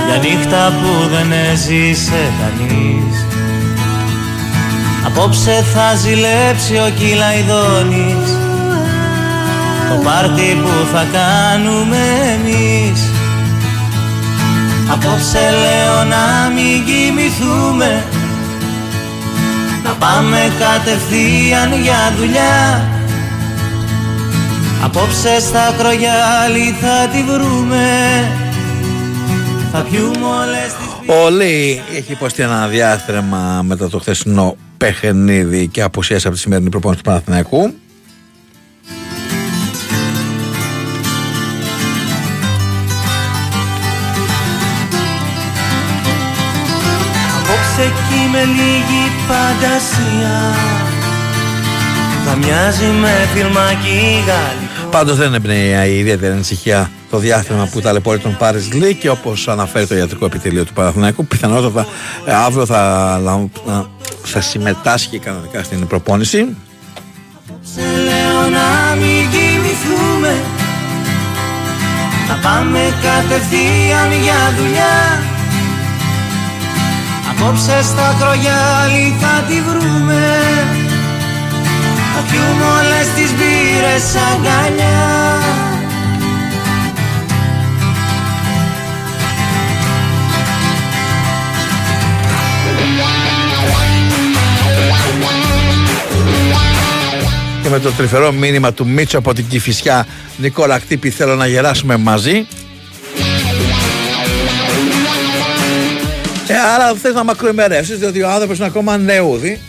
Για νύχτα που δεν έζησε κανείς. Απόψε θα ζηλέψει ο Κυλαϊδόνης. Το πάρτι που θα κάνουμε εμείς. Απόψε λέω να μην κοιμηθούμε. Να πάμε κατευθείαν για δουλειά. Απόψε στα κρογιάλι θα τη βρούμε. Θα πιούμε όλες τις Ο Λί έχει υποστεί ένα διάστρεμα μετά το χθεσινό παιχνίδι και αποσίασε από τη σημερινή προπόνηση του Παναθηναϊκού. Απόψε εκεί με λίγη φαντασία. Θα μοιάζει με φιλμάκι γαλλικό Πάντως δεν εμπνέει η ιδιαίτερη ανησυχία το διάστημα που ταλαιπωρεί τον Πάρης Λί και όπως αναφέρει το ιατρικό επιτελείο του Παναθηναϊκού, πιθανότατα ε, αύριο θα, λαμ- θα συμμετάσχει κανονικά στην προπόνηση. Σε λέω να μην κοιμηθούμε. Να πάμε κατευθείαν για δουλειά Απόψε στα κρογιάλι θα τη βρούμε. Θα πιούμε όλες τις μπύρες αγκαλιά. Και με το τρυφερό μήνυμα του Μίτσο από την Κηφισιά Νικόλα Κτύπη θέλω να γεράσουμε μαζί ε, Άρα θες να μακροημερεύσεις διότι ο άνθρωπος είναι ακόμα νεούδη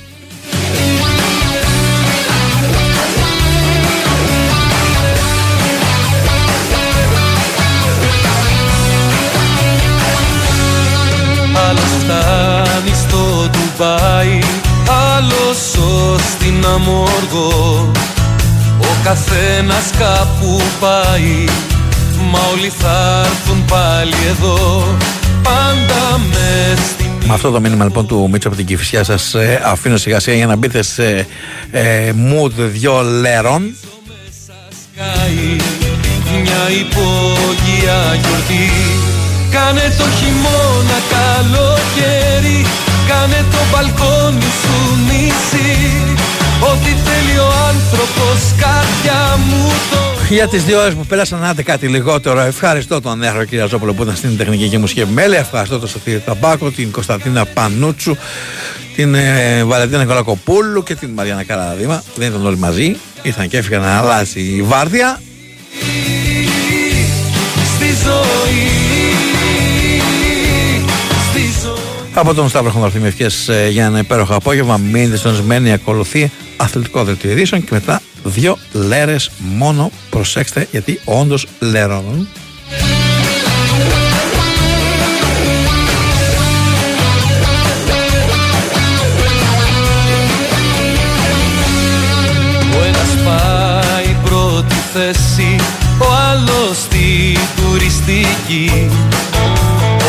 Άλλος φτάνει στο Ντουμπάι Άλλος στην Αμόργο. Ο καθένας κάπου πάει Μα όλοι θα έρθουν πάλι εδώ Πάντα μες στην Με αυτό το μήνυμα λοιπόν του Μίτσο από την Κηφισιά σας ε, αφήνω σιγά σιγά για να μπείτε σε ε, mood δυο λέρων. Σκάι Μια υπόγεια γιορτή. Κάνε το χειμώνα καλοκαίρι Κάνε το μπαλκόνι σου νησί. Ό,τι θέλει ο άνθρωπος καρδιά μου το Για τις δύο ώρες που πέρασαν, άντε κάτι λιγότερο. Ευχαριστώ τον Νέαρο Κυριαζόπουλο που ήταν στην τεχνική και μουσική επιμέλεια. Ευχαριστώ τον Σωτήρη Ταμπάκο, την Κωνσταντίνα Πανούτσου, την ε, Βαλεντίνα Κολακοπούλου και την Μαριάννα Καραδίμα. Δεν ήταν όλοι μαζί. Ήρθαν και έφυγαν να αλλάζει η βάρδια. στη ζωή Στη ζωή Από τον Σταύρο Χονδαρθήμη ευχές ε, για ένα υπέροχο απόγευμα. Μείνετε συντονισμένοι, ακολουθεί αθλητικό δελτίο ειδήσεων και μετά δύο λέρες μόνο. Προσέξτε γιατί όντως λερώνουν. Ο ένας πάει πρώτη θέση Ο άλλος στη τουριστική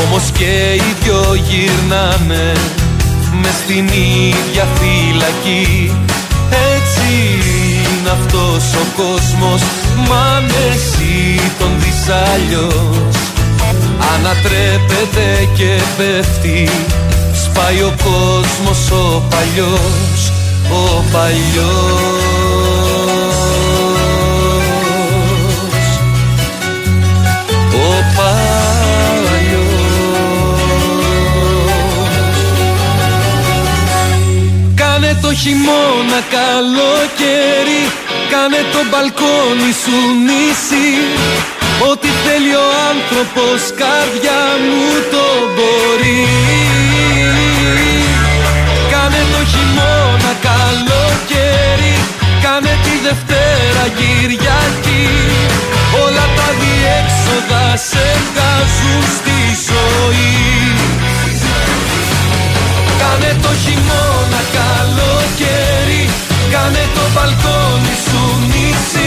Όμως και οι δυο γυρνάνε μες στην ίδια φυλακή Έτσι είναι αυτός ο κόσμος Μα με τον δεις. Ανατρέπεται και πέφτει Σπάει ο κόσμος ο παλιός Ο παλιός το χειμώνα καλοκαίρι. Κάνε το μπαλκόνι σου νήσι Ό,τι θέλει ο άνθρωπος καρδιά μου το μπορεί. Κάνε το χειμώνα καλοκαίρι. Κάνε τη Δευτέρα Κυριακή. Όλα τα διέξοδα σε βγάζουν στη ζωή. Κάνε το χειμώνα καλοκαίρι. Κάνε το μπαλκόνι σου νησί